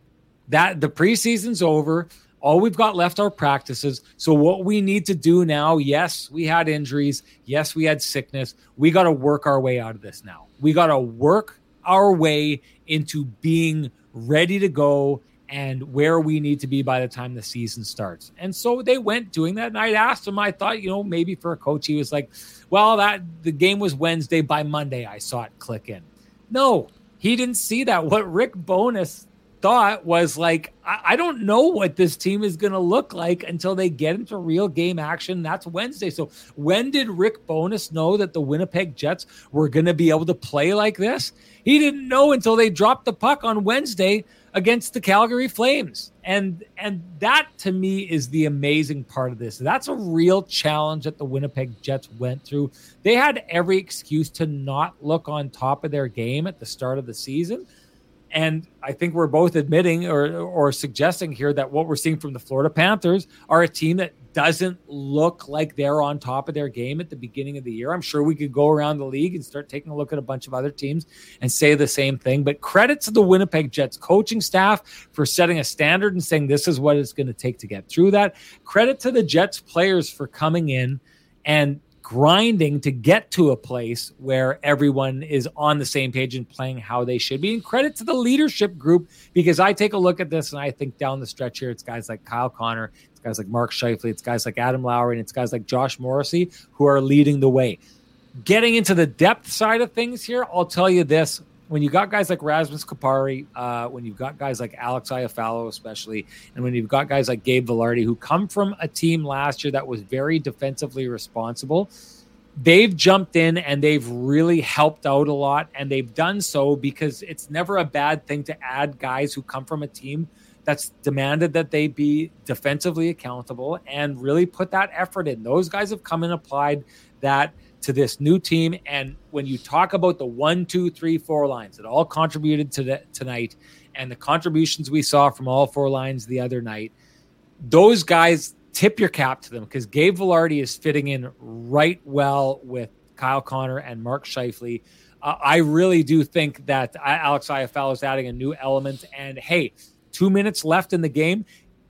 That the preseason's over all we've got left are practices. So what we need to do now, yes, we had injuries, yes, we had sickness. We got to work our way out of this now. We got to work our way into being ready to go and where we need to be by the time the season starts. And so they went doing that. And I asked him, I thought, you know, maybe for a coach, he was like, well, that the game was Wednesday. By Monday, I saw it click in. No, he didn't see that. What Rick Bowness thought was like, I, I don't know what this team is going to look like until they get into real game action. That's Wednesday. So when did Rick Bowness know that the Winnipeg Jets were going to be able to play like this? He didn't know until they dropped the puck on Wednesday against the Calgary Flames. And and that to me is the amazing part of this. That's a real challenge that the Winnipeg Jets went through. They had every excuse to not look on top of their game at the start of the season. And I think we're both admitting or or suggesting here that what we're seeing from the Florida Panthers are a team that doesn't look like they're on top of their game at the beginning of the year. I'm sure we could go around the league and start taking a look at a bunch of other teams and say the same thing. But credit to the Winnipeg Jets coaching staff for setting a standard and saying this is what it's going to take to get through that. Credit to the Jets players for coming in and grinding to get to a place where everyone is on the same page and playing how they should be. And credit to the leadership group because I take a look at this and I think down the stretch here, it's guys like Kyle Connor, guys like Mark Scheifele, it's guys like Adam Lowry, and it's guys like Josh Morrissey who are leading the way. Getting into the depth side of things here, I'll tell you this when you got guys like Rasmus Kupari, uh, when you've got guys like Alex Iafallo, especially, and when you've got guys like Gabe Vilardi, who come from a team last year that was very defensively responsible, they've jumped in and they've really helped out a lot. And they've done so because it's never a bad thing to add guys who come from a team that's demanded that they be defensively accountable and really put that effort in. Those guys have come and applied that to this new team. And when you talk about the one, two, three, four lines that all contributed to the, tonight and the contributions we saw from all four lines the other night, those guys tip your cap to them because Gabe Vilardi is fitting in right well with Kyle Connor and Mark Scheifele. Uh, I really do think that Alex Iafallo is adding a new element. And hey, two minutes left in the game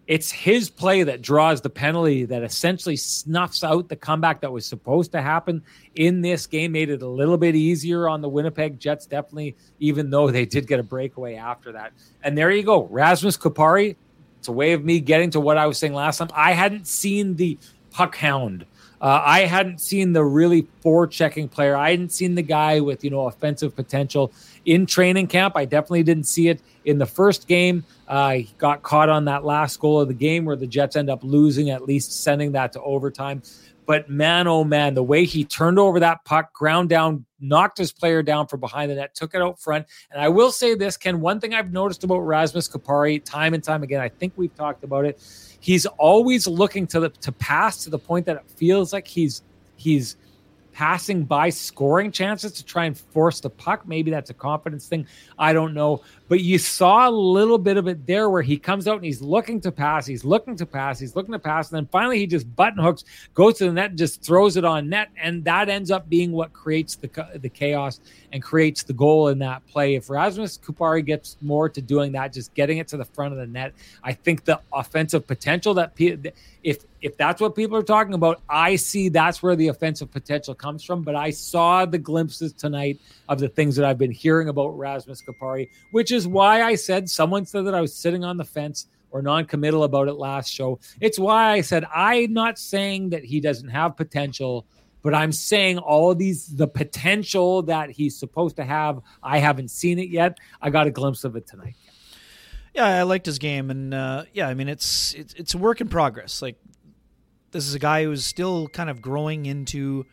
it's his play that draws the penalty that essentially snuffs out the comeback that was supposed to happen in this game, made it a little bit easier on the Winnipeg Jets, definitely, even though they did get a breakaway after that. And there you go. Rasmus Kupari. it's a way of me getting to what I was saying last time. I hadn't seen the puck hound. Uh, I hadn't seen the really forechecking player. I hadn't seen the guy with, you know, offensive potential in training camp. I definitely didn't see it in the first game. Uh, he got caught on that last goal of the game where the Jets end up losing, at least sending that to overtime. But man, oh man, the way he turned over that puck, ground down, knocked his player down from behind the net, took it out front. And I will say this, Ken, one thing I've noticed about Rasmus Kupari time and time again, I think we've talked about it. He's always looking to the to pass to the point that it feels like he's he's passing by scoring chances to try and force the puck. Maybe that's a confidence thing. I don't know. But you saw a little bit of it there where he comes out and he's looking to pass, he's looking to pass, he's looking to pass, and then finally he just button hooks, goes to the net, and just throws it on net, and that ends up being what creates the the chaos and creates the goal in that play. If Rasmus Kupari gets more to doing that, just getting it to the front of the net, I think the offensive potential that if if that's what people are talking about, I see that's where the offensive potential comes from. But I saw the glimpses tonight of the things that I've been hearing about Rasmus Kupari, which is why I said someone said that I was sitting on the fence or non-committal about it last show. It's why I said I'm not saying that he doesn't have potential, but I'm saying all of these the potential that he's supposed to have. I haven't seen it yet. I got a glimpse of it tonight. Yeah, I liked his game, and uh, yeah, I mean it's it's it's a work in progress. Like this is a guy who's still kind of growing into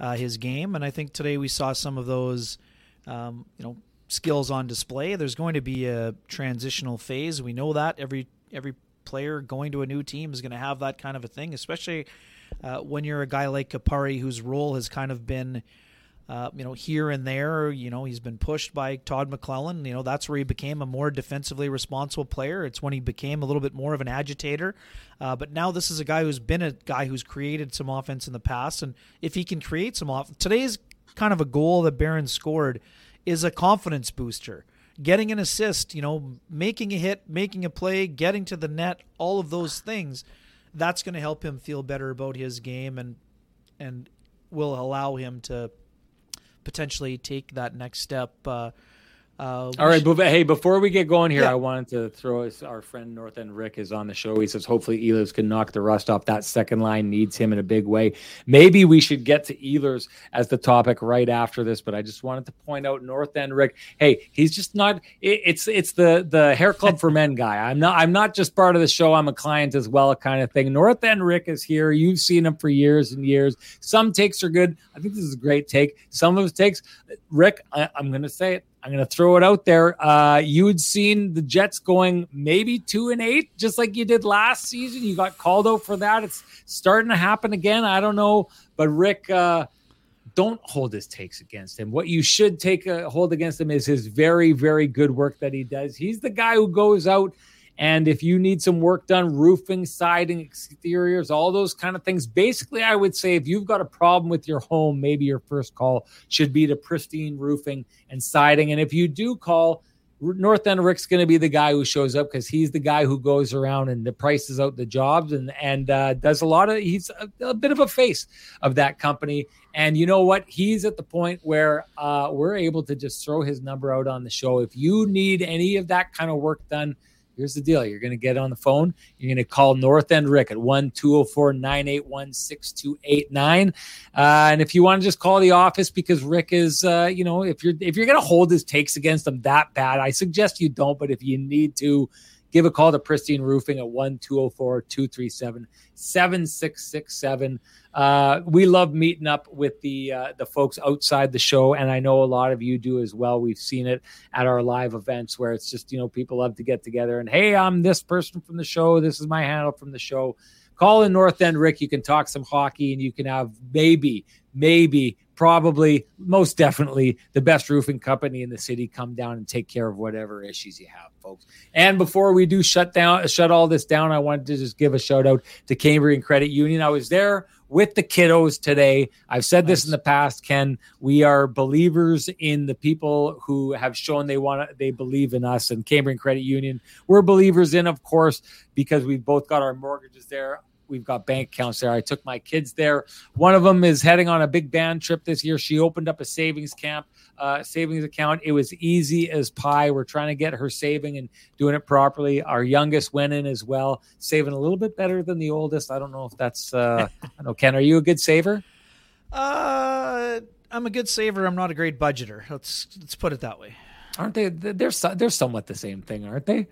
uh, his game, and I think today we saw some of those, um, you know, skills on display. There's going to be a transitional phase. We know that every every player going to a new team is going to have that kind of a thing, especially uh, when you're a guy like Kupari whose role has kind of been uh, you know, here and there, you know, he's been pushed by Todd McLellan. You know, that's where he became a more defensively responsible player. It's when he became a little bit more of an agitator. Uh, but now this is a guy who's been a guy who's created some offense in the past, and if he can create some off, today's kind of a goal that Barron scored is a confidence booster. Getting an assist, you know, making a hit, making a play, getting to the net, all of those things, that's going to help him feel better about his game and and will allow him to potentially take that next step. Uh, uh, All right, should... hey, before we get going here, yeah. I wanted to throw us our friend North End Rick is on the show. He says hopefully Ehlers can knock the rust off. That second line needs him in a big way. Maybe we should get to Ehlers as the topic right after this, but I just wanted to point out North End Rick. Hey, he's just not. It, it's it's the the hair club for men guy. I'm not I'm not just part of the show. I'm a client as well, kind of thing. North End Rick is here. You've seen him for years and years. Some takes are good. I think this is a great take. Some of his takes, Rick. I, I'm going to say it I'm going to throw it out there. Uh, you had seen the Jets going maybe two and eight, just like you did last season. You got called out for that. It's starting to happen again. I don't know, but Rick, uh, don't hold his takes against him. What you should take a hold against him is his very, very good work that he does. He's the guy who goes out and if you need some work done, roofing, siding, exteriors, all those kind of things, basically, I would say if you've got a problem with your home, maybe your first call should be to pristine roofing and siding. And if you do call, North End Rick's going to be the guy who shows up because he's the guy who goes around and the prices out the jobs and and uh, does a lot of. He's a, a, bit of a face of that company, and you know what? He's at the point where uh, we're able to just throw his number out on the show. If you need any of that kind of work done Here's the deal you're going to get on the phone. You're going to call North End Rick at 1 204 981 6289. Uh, and if you want to just call the office because Rick is, uh, you know, if you're if you're going to hold his takes against him that bad, I suggest you don't. But if you need to, give a call to Pristine Roofing at 1 204 237 7667. Uh, we love meeting up with the uh, the folks outside the show, and I know a lot of you do as well. We've seen it at our live events where it's just you know people love to get together and hey, I'm this person from the show. This is my handle from the show. Call in North End, Rick. You can talk some hockey, and you can have maybe maybe probably most definitely the best roofing company in the city come down and take care of whatever issues you have folks. And before we do shut down shut all this down i wanted to just give a shout out to cambrian credit union. I was there with the kiddos today. I've said nice. this in the past ken. We are believers in the people who have shown they want to they believe in us. And cambrian credit union we're believers in of course because we've both got our mortgages there we've got bank accounts there. I took my kids there. One of them is heading on a big band trip this year. She opened up a savings camp, uh, savings account. It was easy as pie. We're trying to get her saving and doing it properly. Our youngest went in as well, saving a little bit better than the oldest. I don't know if that's. Uh, I know Ken. Are you a good saver? Uh, I'm a good saver. I'm not a great budgeter. Let's let's put it that way. Aren't they? They're they're somewhat the same thing, aren't they?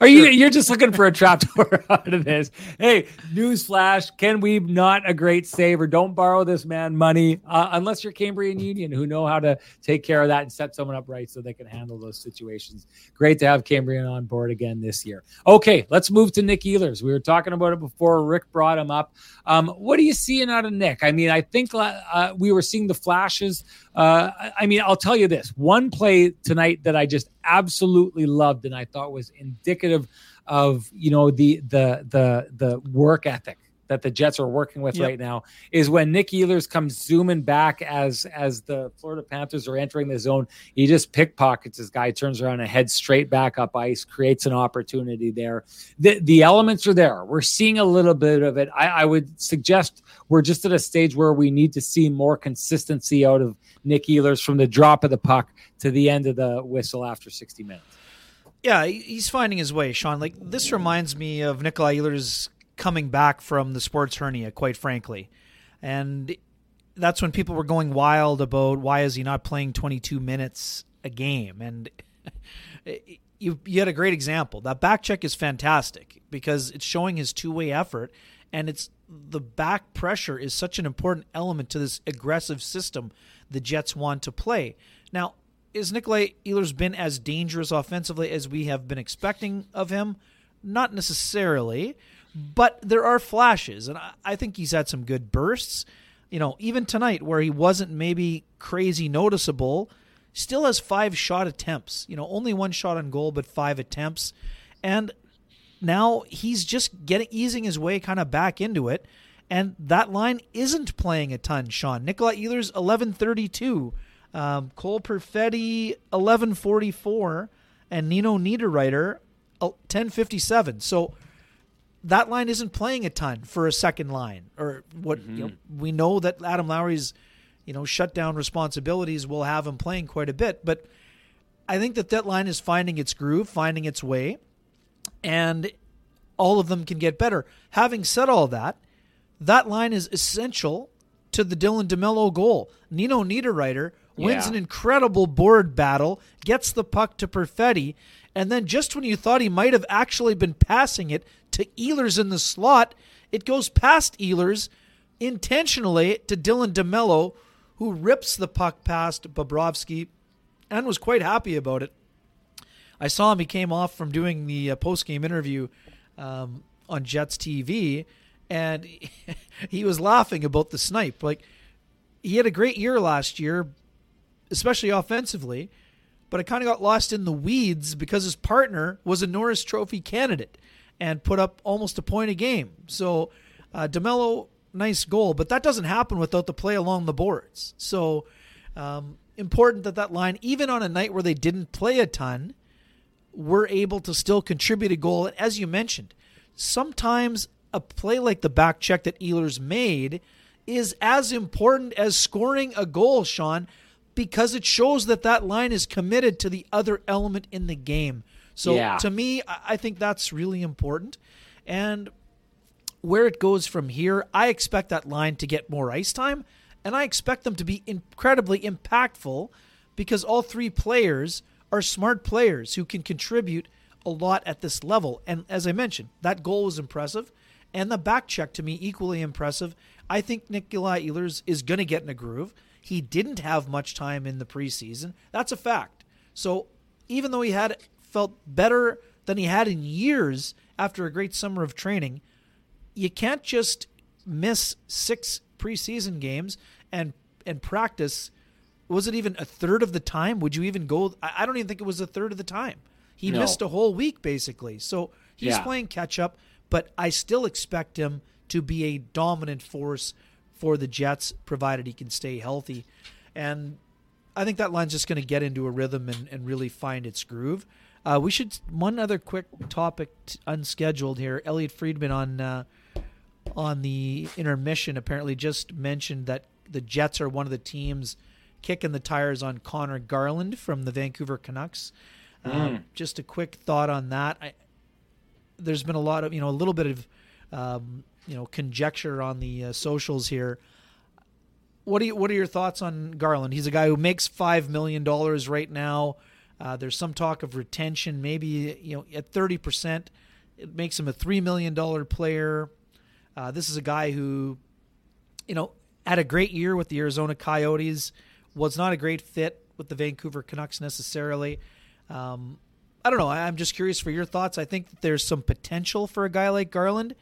Are you? You're just looking for a trapdoor out of this. Hey, newsflash: Ken Wiebe not a great saver. Don't borrow this man money uh, unless you're Cambrian Union, who know how to take care of that and set someone up right so they can handle those situations. Great to have Cambrian on board again this year. Okay, let's move to Nick Ehlers. We were talking about it before. Rick brought him up. Um, what are you seeing out of Nick? I mean, I think uh, we were seeing the flashes. Uh, I mean, I'll tell you this: one play tonight that I just absolutely loved and I thought was indicative of you know the the the the work ethic that the Jets are working with yep. right now is when Nick Ehlers comes zooming back as as the Florida Panthers are entering the zone. He just pickpockets this guy, turns around and heads straight back up ice, creates an opportunity there. The the elements are there. We're seeing a little bit of it. I, I would suggest we're just at a stage where we need to see more consistency out of Nick Ehlers from the drop of the puck to the end of the whistle after 60 minutes. Yeah, he's finding his way, Sean. Like this reminds me of Nikolaj Ehlers coming back from the sports hernia, quite frankly. And that's when people were going wild about why is he not playing 22 minutes a game? And you you had a great example. That back check is fantastic because it's showing his two-way effort and it's the back pressure is such an important element to this aggressive system the Jets want to play. Now, is Nikolaj Ehlers been as dangerous offensively as we have been expecting of him? Not necessarily, but there are flashes, and I think he's had some good bursts. You know, even tonight where he wasn't maybe crazy noticeable, still has five shot attempts. You know, only one shot on goal, but five attempts, and now he's just getting easing his way kind of back into it. And that line isn't playing a ton, Sean. Nikolaj Ehlers, 1132 um, Cole Perfetti, 1144, and Nino Niederreiter, 1057. Uh, so that line isn't playing a ton for a second line. Or what mm-hmm. you know, we know that Adam Lowry's, you know, shutdown responsibilities will have him playing quite a bit. But I think that that line is finding its groove, finding its way, and all of them can get better. Having said all that, that line is essential to the Dylan DeMelo goal. Nino Niederreiter wins yeah. an incredible board battle, gets the puck to Perfetti, and then just when you thought he might have actually been passing it to Ehlers in the slot, it goes past Ehlers intentionally to Dylan DeMelo, who rips the puck past Bobrovsky and was quite happy about it. I saw him. He came off from doing the uh, post game interview um, on Jets TV, and he was laughing about the snipe. Like he had a great year last year, especially offensively, but I kind of got lost in the weeds because his partner was a Norris Trophy candidate and put up almost a point a game. So, uh, DeMelo, nice goal, but that doesn't happen without the play along the boards. So, um, important that that line, even on a night where they didn't play a ton, were able to still contribute a goal. And as you mentioned, sometimes a play like the back check that Ehlers made is as important as scoring a goal, Sean, because it shows that that line is committed to the other element in the game. So yeah. to me, I think that's really important. And where it goes from here, I expect that line to get more ice time, and I expect them to be incredibly impactful because all three players are smart players who can contribute a lot at this level. And as I mentioned, that goal was impressive, and the back check to me equally impressive. I think Nikolaj Ehlers is going to get in a groove. He didn't have much time in the preseason. That's a fact. So even though he had felt better than he had in years after a great summer of training, you can't just miss six preseason games and and practice was it even a third of the time? Would you even go? I don't even think it was a third of the time. He no. missed a whole week basically. So he's yeah. playing catch up, but I still expect him to be a dominant force for the Jets, provided he can stay healthy. And I think that line's just going to get into a rhythm and, and really find its groove. Uh, we should one other quick topic t- unscheduled here. Elliotte Friedman on uh, on the intermission apparently just mentioned that the Jets are one of the teams kicking the tires on Connor Garland from the Vancouver Canucks. Mm. Um, just a quick thought on that. I, there's been a lot of you know a little bit of um, you know conjecture on the uh, socials here. What do you, what are your thoughts on Garland? He's a guy who makes five million dollars right now. Uh, there's some talk of retention, maybe you know at thirty percent, it makes him a three million dollar player. Uh, this is a guy who, you know, had a great year with the Arizona Coyotes was not a great fit with the Vancouver Canucks necessarily. Um, I don't know. I'm just curious for your thoughts. I think there's some potential for a guy like Garland,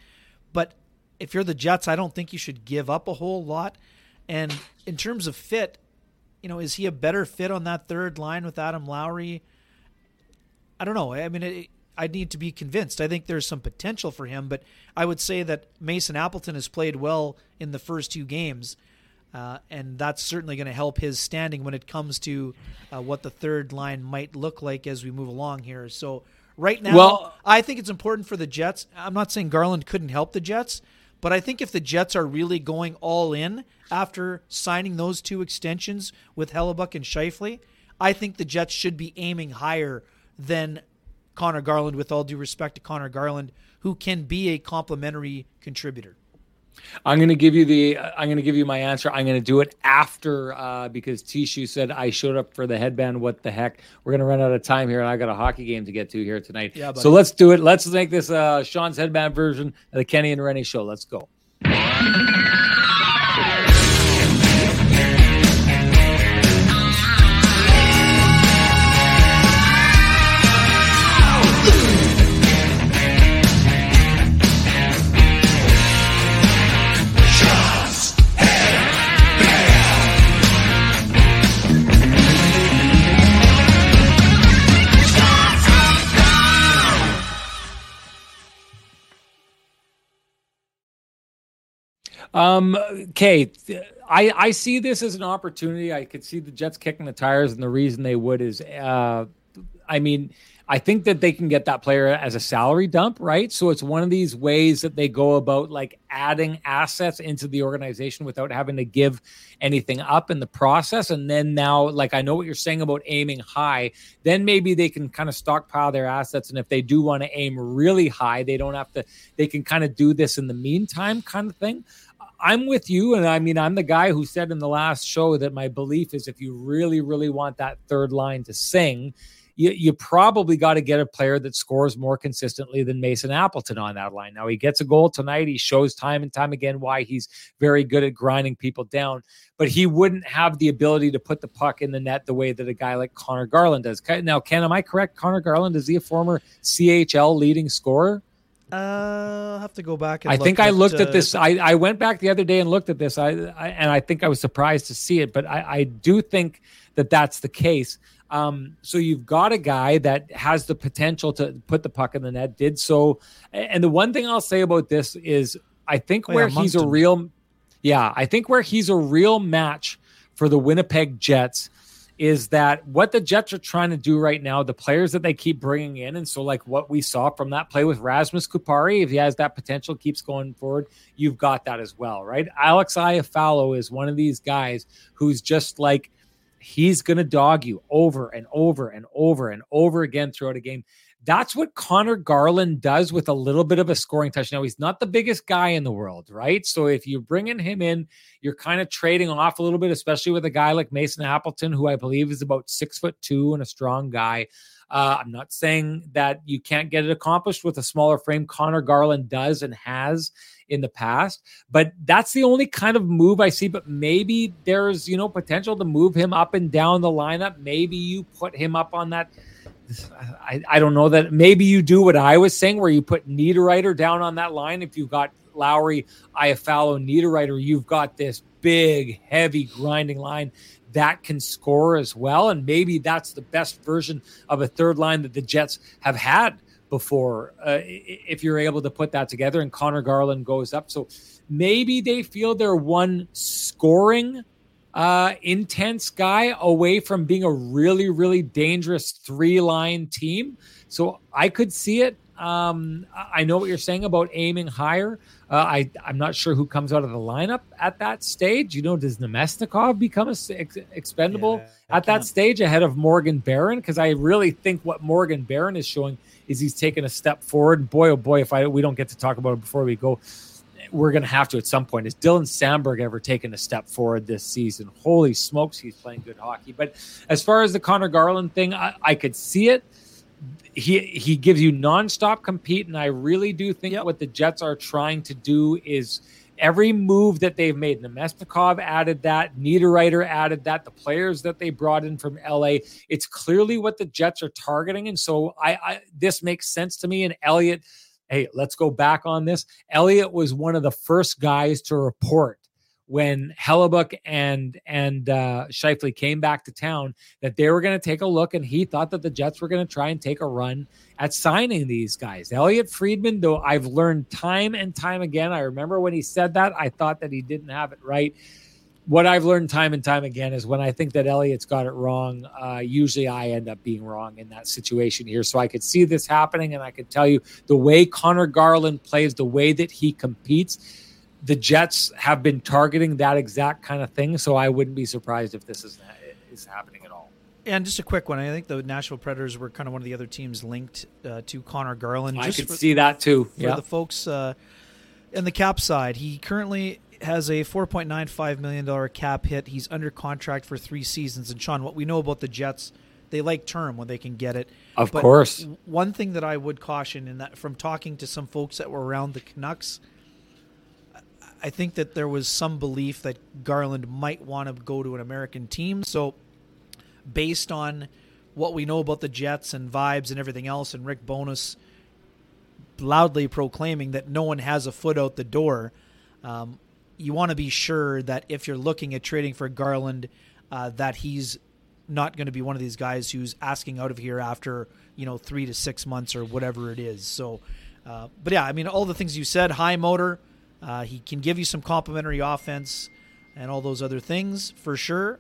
but if you're the Jets, I don't think you should give up a whole lot. And in terms of fit, you know, is he a better fit on that third line with Adam Lowry? I don't know. I mean, it, I need to be convinced. I think there's some potential for him, but I would say that Mason Appleton has played well in the first two games. Uh, and that's certainly going to help his standing when it comes to uh, what the third line might look like as we move along here. So right now, well, I think it's important for the Jets. I'm not saying Garland couldn't help the Jets, but I think if the Jets are really going all in after signing those two extensions with Hellebuyck and Scheifele, I think the Jets should be aiming higher than Connor Garland. With all due respect to Connor Garland, who can be a complementary contributor. I'm going to give you the. I'm going to give you my answer. I'm going to do it after uh, because Tishu said I showed up for the headband. What the heck? We're going to run out of time here, and I got a hockey game to get to here tonight. Yeah, so let's do it. Let's make this uh, Sean's headband version of the Kenny and Renny show. Let's go. Um, okay, I I see this as an opportunity. I could see the Jets kicking the tires, and the reason they would is, uh, I mean, I think that they can get that player as a salary dump, right? So it's one of these ways that they go about like adding assets into the organization without having to give anything up in the process. And then now, like I know what you're saying about aiming high, then maybe they can kind of stockpile their assets. And if they do want to aim really high, they don't have to, they can kind of do this in the meantime, kind of thing. I'm with you. And I mean, I'm the guy who said in the last show that my belief is if you really, really want that third line to sing, you, you probably got to get a player that scores more consistently than Mason Appleton on that line. Now, he gets a goal tonight. He shows time and time again why he's very good at grinding people down, but he wouldn't have the ability to put the puck in the net the way that a guy like Connor Garland does. Now, Ken, am I correct? Connor Garland, is he a former CHL leading scorer? Uh, I'll have to go back. I think I looked at, uh, this. I, I went back the other day and looked at this. I, I and I think I was surprised to see it, but I, I do think that that's the case. Um, so you've got a guy that has the potential to put the puck in the net. Did so, and the one thing I'll say about this is, I think oh, where yeah, he's a real, yeah, I think where he's a real match for the Winnipeg Jets is that what the Jets are trying to do right now, the players that they keep bringing in, and so like what we saw from that play with Rasmus Kupari, if he has that potential, keeps going forward, you've got that as well, right? Alex Iafallo is one of these guys who's just like he's going to dog you over and over and over and over again throughout a game. That's what Connor Garland does with a little bit of a scoring touch. Now, he's not the biggest guy in the world, right? So if you're bringing him in, you're kind of trading off a little bit, especially with a guy like Mason Appleton, who I believe is about six foot two and a strong guy. Uh, I'm not saying that you can't get it accomplished with a smaller frame. Connor Garland does and has in the past, but that's the only kind of move I see. But maybe there's, you know, potential to move him up and down the lineup. Maybe you put him up on that I, I don't know that maybe you do what I was saying, where you put Niederreiter down on that line. If you've got Lowry, Iafallo, Niederreiter, you've got this big, heavy, grinding line that can score as well. And maybe that's the best version of a third line that the Jets have had before. Uh, if you're able to put that together, and Connor Garland goes up, so maybe they feel they're one scoring uh, intense guy away from being a really, really dangerous three line team. So I could see it. Um, I know what you're saying about aiming higher. Uh, I, I'm not sure who comes out of the lineup at that stage. You know, does Namestnikov become a, ex, expendable yeah, at that stage ahead of Morgan Barron? Because I really think what Morgan Barron is showing is he's taken a step forward. Boy, oh boy, if I we don't get to talk about it before we go, we're going to have to at some point. Is Dylan Samberg ever taken a step forward this season? Holy smokes, he's playing good hockey. But as far as the Connor Garland thing, I, I could see it. He he gives you nonstop compete, and I really do think yep. what the Jets are trying to do is every move that they've made. Namestnikov added that, Niederreiter added that, the players that they brought in from LA. It's clearly what the Jets are targeting, and so I, I this makes sense to me. And Elliotte hey, let's go back on this. Elliotte was one of the first guys to report when Hellebuyck and and uh, Scheifele came back to town that they were going to take a look, and he thought that the Jets were going to try and take a run at signing these guys. Elliotte Friedman, though, I've learned time and time again. I remember when he said that, I thought that he didn't have it right what I've learned time and time again is when I think that Elliotte's got it wrong, uh, usually I end up being wrong in that situation here. So I could see this happening, and I could tell you the way Connor Garland plays, the way that he competes, the Jets have been targeting that exact kind of thing. So I wouldn't be surprised if this is is happening at all. And just a quick one. I think the Nashville Predators were kind of one of the other teams linked uh, to Connor Garland. I could for, see that too. For yeah. the folks uh, in the cap side, he currently has a $4.95 million cap hit. He's under contract for three seasons. And Sean, what we know about the Jets, they like term when they can get it. Of but course. One thing that I would caution in that from talking to some folks that were around the Canucks, I think that there was some belief that Garland might want to go to an American team. So, based on what we know about the Jets and vibes and everything else, and Rick Bowness loudly proclaiming that no one has a foot out the door, um, you want to be sure that if you're looking at trading for Garland, uh, that he's not going to be one of these guys who's asking out of here after you know three to six months or whatever it is. So, uh, but yeah, I mean all the things you said, high motor, uh, he can give you some complementary offense and all those other things for sure.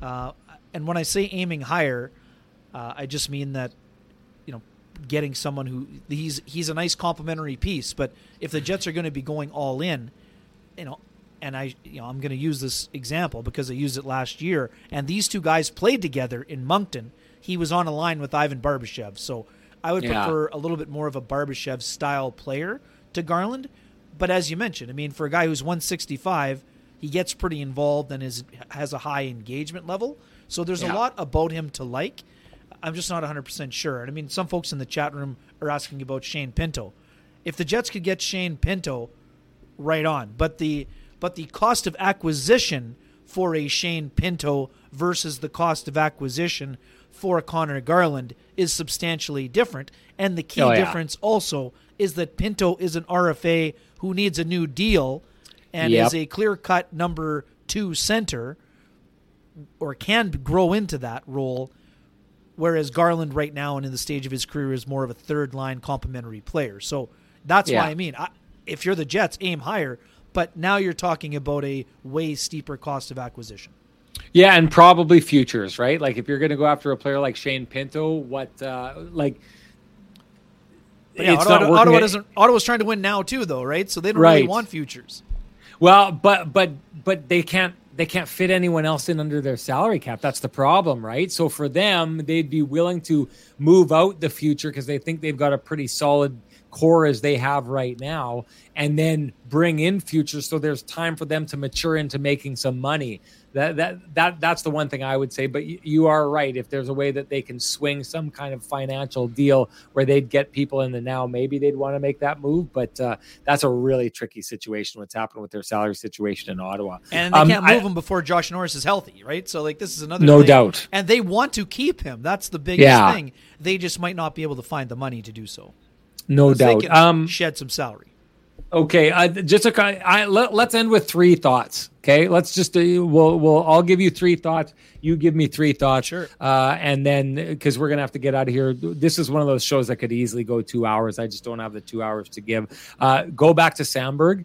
Uh, and when I say aiming higher, uh, I just mean that you know getting someone who he's he's a nice complementary piece. But if the Jets are going to be going all in, you know and I, you know, I'm going to use this example because I used it last year. And these two guys played together in Moncton. He was on a line with Ivan Barbashev, so I would yeah. prefer a little bit more of a Barbashev style player to Garland. But as you mentioned, I mean, for a guy who's 165, he gets pretty involved and is has a high engagement level. So there's yeah. a lot about him to like. I'm just not 100% sure. And I mean, some folks in the chat room are asking about Shane Pinto. If the Jets could get Shane Pinto, right on. But the but the cost of acquisition for a Shane Pinto versus the cost of acquisition for a Connor Garland is substantially different. And the key oh, yeah. difference also is that Pinto is an RFA who needs a new deal and yep. is a clear cut number two center or can grow into that role. Whereas Garland, right now and in the stage of his career, is more of a third line complementary player. So that's yeah. why I mean, I, if you're the Jets, aim higher but now you're talking about a way steeper cost of acquisition. Yeah, and probably futures, right? Like if you're going to go after a player like Shane Pinto, what uh like yeah, Ottawa, Ottawa doesn't. Ottawa's trying to win now too, though, right? So they don't right. really want futures. Well, but but but they can't they can't fit anyone else in under their salary cap. That's the problem, right? So for them, they'd be willing to move out the future because they think they've got a pretty solid core as they have right now and then bring in future so there's time for them to mature into making some money that that that that's the one thing I would say. But you, you, are right. If there's a way that they can swing some kind of financial deal where they'd get people in the now, maybe they'd want to make that move. But uh, that's a really tricky situation. What's happening with their salary situation in Ottawa, and they um, can't move I, him before Josh Norris is healthy, right? So like this is another no thing. doubt, and they want to keep him. That's the biggest yeah. thing. They just might not be able to find the money to do so. No doubt. Um, shed some salary. Okay, uh, just a, I, let, us end with three thoughts. Okay, let's just uh, we'll we'll I'll give you three thoughts. You give me three thoughts. Sure. Uh, and then because we're gonna have to get out of here. This is one of those shows that could easily go two hours. I just don't have the two hours to give. Uh, go back to Samberg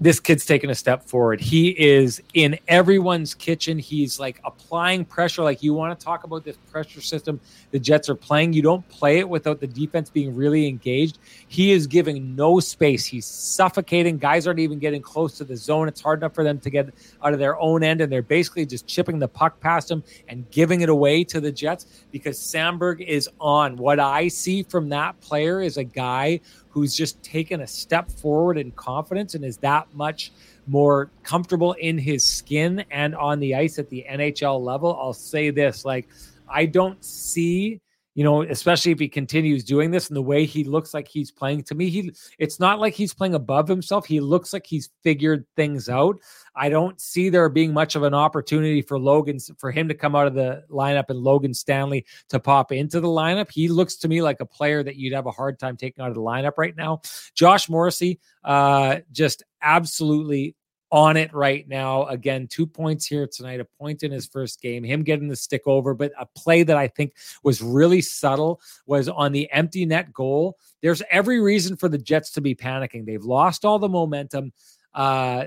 this kid's taken a step forward. He is in everyone's kitchen. He's like applying pressure. Like you want to talk about this pressure system the Jets are playing. You don't play it without the defense being really engaged. He is giving no space. He's suffocating. Guys aren't even getting close to the zone. It's hard enough for them to get out of their own end, and they're basically just chipping the puck past him and giving it away to the Jets because Samberg is on. What I see from that player is a guy who's just taken a step forward in confidence and is that much more comfortable in his skin and on the ice at the NHL level. I'll say this like, I don't see you know, especially if he continues doing this and the way he looks like he's playing to me, he it's not like he's playing above himself. He looks like he's figured things out. I don't see there being much of an opportunity for Logan for him to come out of the lineup and Logan Stanley to pop into the lineup. He looks to me like a player that you'd have a hard time taking out of the lineup right now. Josh Morrissey, uh, just absolutely on it right now. Again, two points here tonight, a point in his first game, him getting the stick over. But a play that I think was really subtle was on the empty net goal. There's every reason for the Jets to be panicking. They've lost all the momentum. Uh,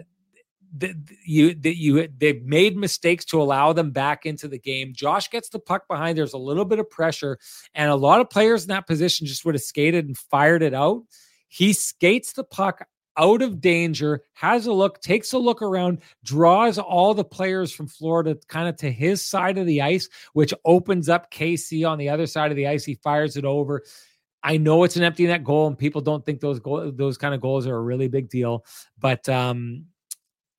that you that you they've made mistakes to allow them back into the game. Josh gets the puck behind. There's a little bit of pressure, and a lot of players in that position just would have skated and fired it out. He skates the puck out of danger, has a look, takes a look around, draws all the players from Florida kind of to his side of the ice, which opens up KC on the other side of the ice. He fires it over. I know it's an empty net goal, and people don't think those goal, those kind of goals are a really big deal, but um,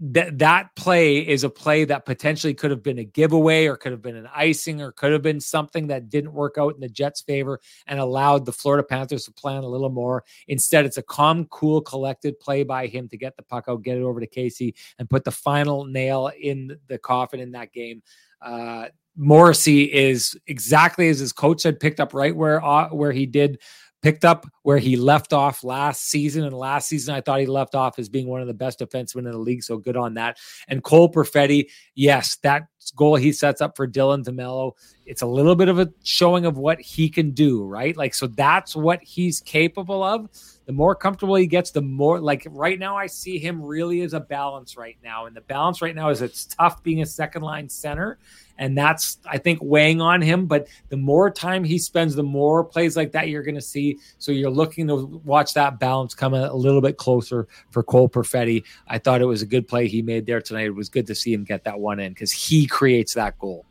that that play is a play that potentially could have been a giveaway or could have been an icing or could have been something that didn't work out in the Jets' favor and allowed the Florida Panthers to plan a little more. Instead, it's a calm, cool, collected play by him to get the puck out, get it over to Casey, and put the final nail in the coffin in that game. Uh, Morrissey is exactly as his coach had picked up right where uh, where he did picked up where he left off last season. And last season, I thought he left off as being one of the best defensemen in the league. So good on that. And Cole Perfetti, yes, that goal he sets up for Dylan DeMelo, it's a little bit of a showing of what he can do, right? Like, so that's what he's capable of. The more comfortable he gets, the more like right now, I see him really as a balance right now. And the balance right now is it's tough being a second line center and that's I think weighing on him. But the more time he spends, the more plays like that you're going to see. So you're looking to watch that balance come a, little bit closer for Cole Perfetti. I thought it was a good play he made there tonight. It was good to see him get that one in because he creates that goal.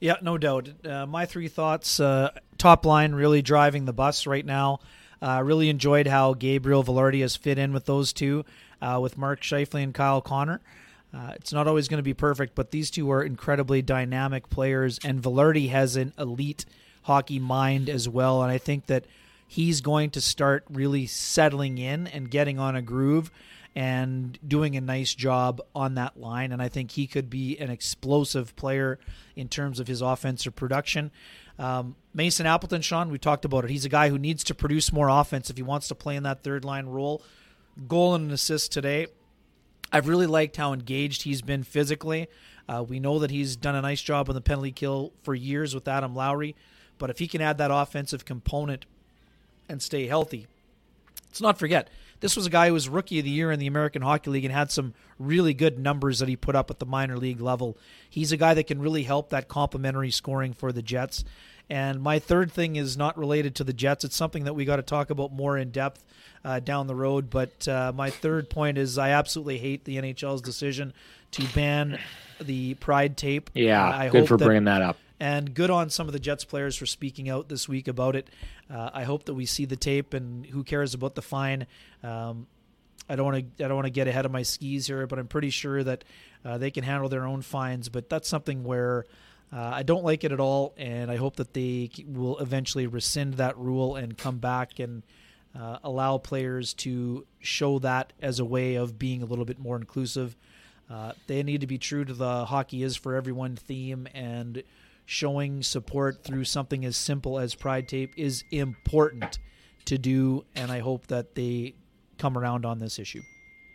Yeah, no doubt. Uh, my three thoughts: uh, top line really driving the bus right now. Uh, really enjoyed how Gabriel Vilardi has fit in with those two, uh, with Mark Scheifele and Kyle Connor. Uh, it's not always going to be perfect, but these two are incredibly dynamic players, and Vilardi has an elite hockey mind as well. And I think that he's going to start really settling in and getting on a groove and doing a nice job on that line. And I think he could be an explosive player in terms of his offensive production. Um, Mason Appleton, Sean, we talked about it. He's a guy who needs to produce more offense if he wants to play in that third line role. Goal and an assist today. I've really liked how engaged he's been physically. Uh, we know that he's done a nice job on the penalty kill for years with Adam Lowry, but if he can add that offensive component and stay healthy, let's not forget this was a guy who was rookie of the year in the American Hockey League and had some really good numbers that he put up at the minor league level. He's a guy that can really help that complementary scoring for the Jets. And my third thing is not related to the Jets. It's something that we got to talk about more in depth uh, down the road. But uh, my third point is I absolutely hate the NHL's decision to ban the Pride tape. Yeah, I good for that, bringing that up. And good on some of the Jets players for speaking out this week about it. Uh, I hope that we see the tape, and who cares about the fine? Um, I don't want to. I don't want to get ahead of my skis here, but I'm pretty sure that uh, they can handle their own fines. But that's something where uh, I don't like it at all, and I hope that they will eventually rescind that rule and come back and uh, allow players to show that as a way of being a little bit more inclusive. Uh, they need to be true to the hockey is for everyone theme, and showing support through something as simple as Pride Tape is important to do, and I hope that they come around on this issue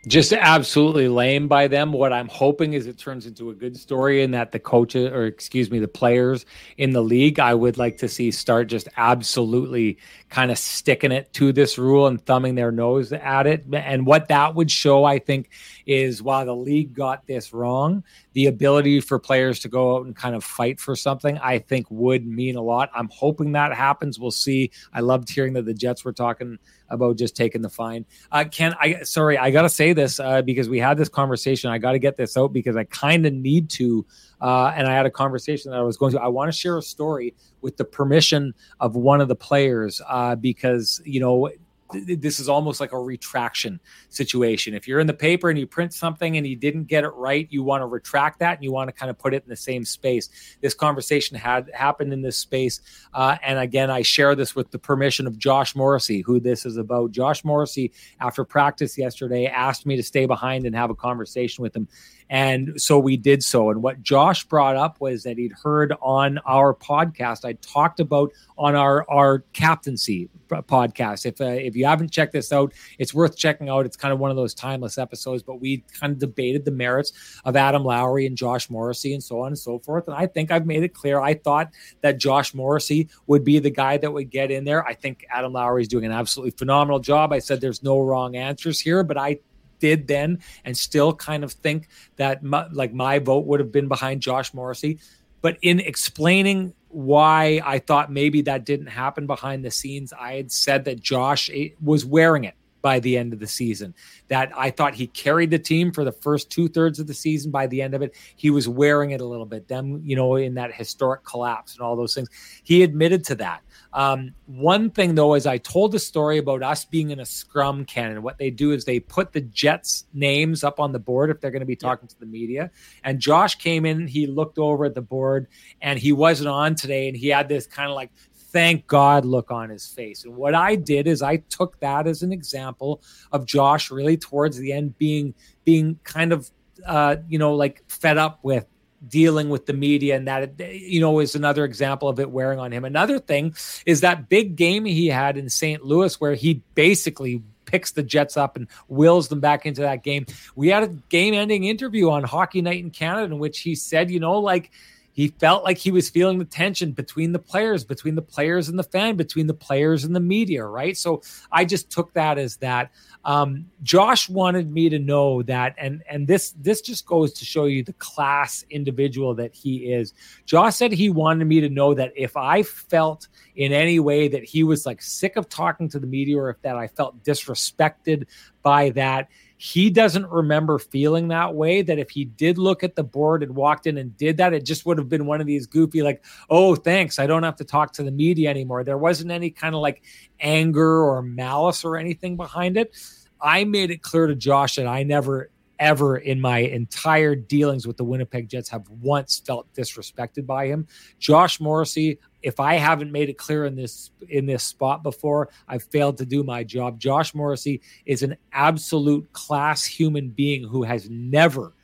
just absolutely lame by them. What I'm hoping is it turns into a good story and that the coaches, or excuse me, the players in the league, I would like to see start just absolutely kind of sticking it to this rule and thumbing their nose at it. And what that would show, I think, is while the league got this wrong, the ability for players to go out and kind of fight for something, I think would mean a lot. I'm hoping that happens. We'll see. I loved hearing that the Jets were talking about just taking the fine. Uh, Ken, I sorry, I got to say this uh, because we had this conversation. I got to get this out because I kind of need to. Uh, and I had a conversation that I was going to. I want to share a story with the permission of one of the players uh, because you know this is almost like a retraction situation. If you're in the paper and you print something and you didn't get it right, you want to retract that and you want to kind of put it in the same space. This conversation had happened in this space. Uh, and again, I share this with the permission of Josh Morrissey, who this is about. Josh Morrissey, after practice yesterday, asked me to stay behind and have a conversation with him. And so we did so. And what Josh brought up was that he'd heard on our podcast, I talked about on our, our captaincy podcast. If, uh, if you haven't checked this out, it's worth checking out. It's kind of one of those timeless episodes, but we kind of debated the merits of Adam Lowry and Josh Morrissey and so on and so forth. And I think I've made it clear. I thought that Josh Morrissey would be the guy that would get in there. I think Adam Lowry is doing an absolutely phenomenal job. I said there's no wrong answers here, but I did then and still kind of think that my, like my vote would have been behind Josh Morrissey. But in explaining why I thought maybe that didn't happen behind the scenes, I had said that Josh eh, was wearing it by the end of the season. That I thought he carried the team for the first two thirds of the season. By the end of it, he was wearing it a little bit. Them, you know, in that historic collapse and all those things. He admitted to that. Um, one thing though is I told a story about us being in a scrum cannon. What they do is they put the Jets names up on the board if they're going to be talking yeah. to the media. And Josh came in, he looked over at the board, and he wasn't on today, and he had this kind of like thank God look on his face. And what I did is I took that as an example of Josh really towards the end being being kind of uh, you know like fed up with dealing with the media and that you know is another example of it wearing on him. Another thing is that big game he had in st louis where he basically picks the jets up and wills them back into that game. We had a game ending interview on hockey night in canada in which he said you know like he felt like he was feeling the tension between the players, between the players and the fan, between the players and the media, right? So I just took that as that. Um, Josh wanted me to know that, and and this this just goes to show you the class individual that he is. Josh said he wanted me to know that if I felt in any way that he was like sick of talking to the media, or if that I felt disrespected by that he doesn't remember feeling that way. That if he did look at the board and walked in and did that, it just would have been one of these goofy, like, oh, thanks. I don't have to talk to the media anymore. There wasn't any kind of like anger or malice or anything behind it. I made it clear to Josh that I never ever in my entire dealings with the Winnipeg Jets have once felt disrespected by him. Josh Morrissey, if I haven't made it clear in this in this spot before, I've failed to do my job. Josh Morrissey is an absolute class human being who has never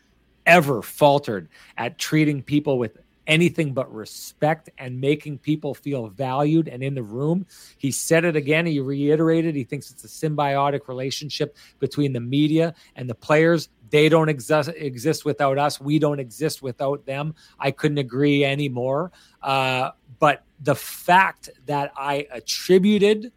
ever faltered at treating people with anything but respect and making people feel valued and in the room. He said it again. He reiterated. He thinks it's a symbiotic relationship between the media and the players. They don't exist, exist without us. We don't exist without them. I couldn't agree anymore. Uh, but the fact that I attributed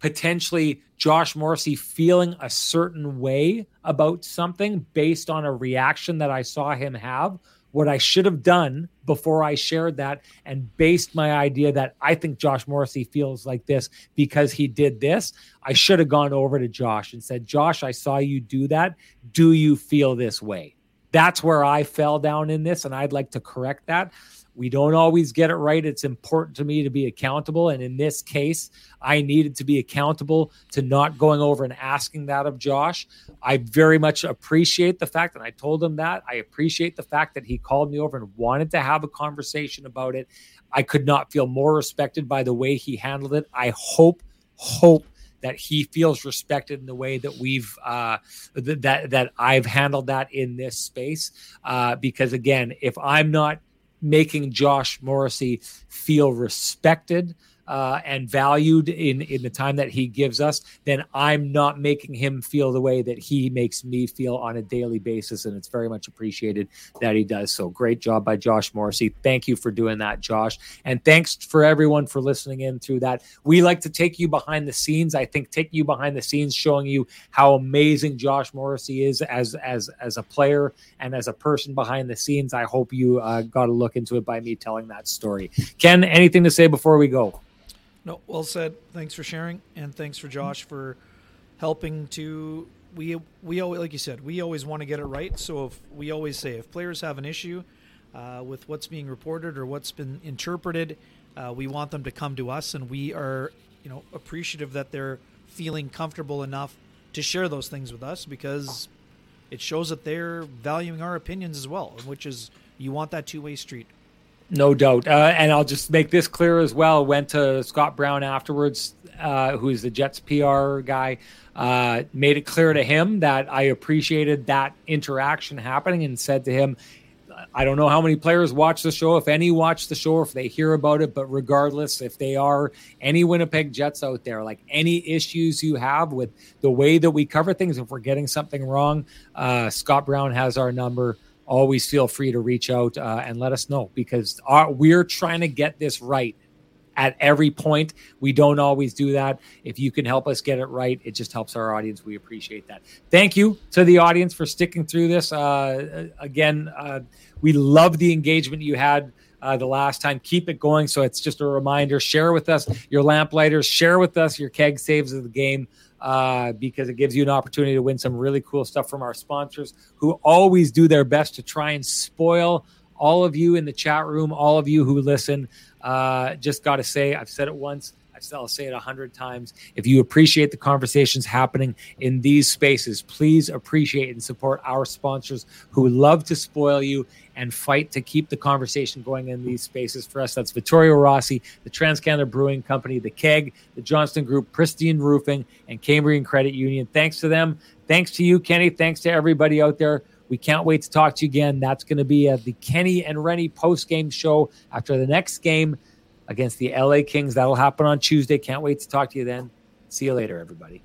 potentially Josh Morrissey feeling a certain way about something based on a reaction that I saw him have. What I should have done before I shared that and based my idea that I think Josh Morrissey feels like this because he did this, I should have gone over to Josh and said, Josh, I saw you do that. Do you feel this way? That's where I fell down in this, and I'd like to correct that. We don't always get it right. It's important to me to be accountable. And in this case, I needed to be accountable to not going over and asking that of Josh. I very much appreciate the fact, and I told him that. I appreciate the fact that he called me over and wanted to have a conversation about it. I could not feel more respected by the way he handled it. I hope, hope that he feels respected in the way that we've uh, that that I've handled that in this space. Uh, because again, if I'm not making Josh Morrissey feel respected uh, and valued in in the time that he gives us, then I'm not making him feel the way that he makes me feel on a daily basis, and it's very much appreciated that he does so. Great job by Josh Morrissey. Thank you for doing that, Josh, and thanks for everyone for listening in through that. We like to take you behind the scenes. I think taking you behind the scenes, showing you how amazing Josh Morrissey is as as as a player and as a person behind the scenes. I hope you uh, got a look into it by me telling that story. Ken, anything to say before we go? No, well said. Thanks for sharing, and thanks for Josh for helping to. We we always, like you said, we always want to get it right. So if we always say if players have an issue uh, with what's being reported or what's been interpreted, uh, we want them to come to us, and we are you know appreciative that they're feeling comfortable enough to share those things with us because it shows that they're valuing our opinions as well, which is you want that two way street. No doubt. Uh, and I'll just make this clear as well. Went to Scott Brown afterwards, uh, who's the Jets PR guy. Uh, made it clear to him that I appreciated that interaction happening and said to him, I don't know how many players watch the show, if any watch the show, if they hear about it, but regardless, if they are any Winnipeg Jets out there, like any issues you have with the way that we cover things, if we're getting something wrong, uh, Scott Brown has our number always feel free to reach out uh, and let us know because our, we're trying to get this right at every point. We don't always do that. If you can help us get it right, it just helps our audience. We appreciate that. Thank you to the audience for sticking through this. Uh, again, uh, we love the engagement you had. Uh, the last time, keep it going. So it's just a reminder. Share with us your lamplighters. Share with us your keg saves of the game uh, because it gives you an opportunity to win some really cool stuff from our sponsors who always do their best to try and spoil all of you in the chat room, all of you who listen. Uh, just got to say, I've said it once. I'll say it a hundred times. If you appreciate the conversations happening in these spaces, please appreciate and support our sponsors who love to spoil you and fight to keep the conversation going in these spaces. For us, that's Vittorio Rossi, the Transcanada Brewing Company, the Keg, the Johnston Group, Pristine Roofing, and Cambrian Credit Union. Thanks to them. Thanks to you, Kenny. Thanks to everybody out there. We can't wait to talk to you again. That's going to be the Kenny and Renny post game show after the next game against the LA Kings. That'll happen on Tuesday. Can't wait to talk to you then. See you later, everybody.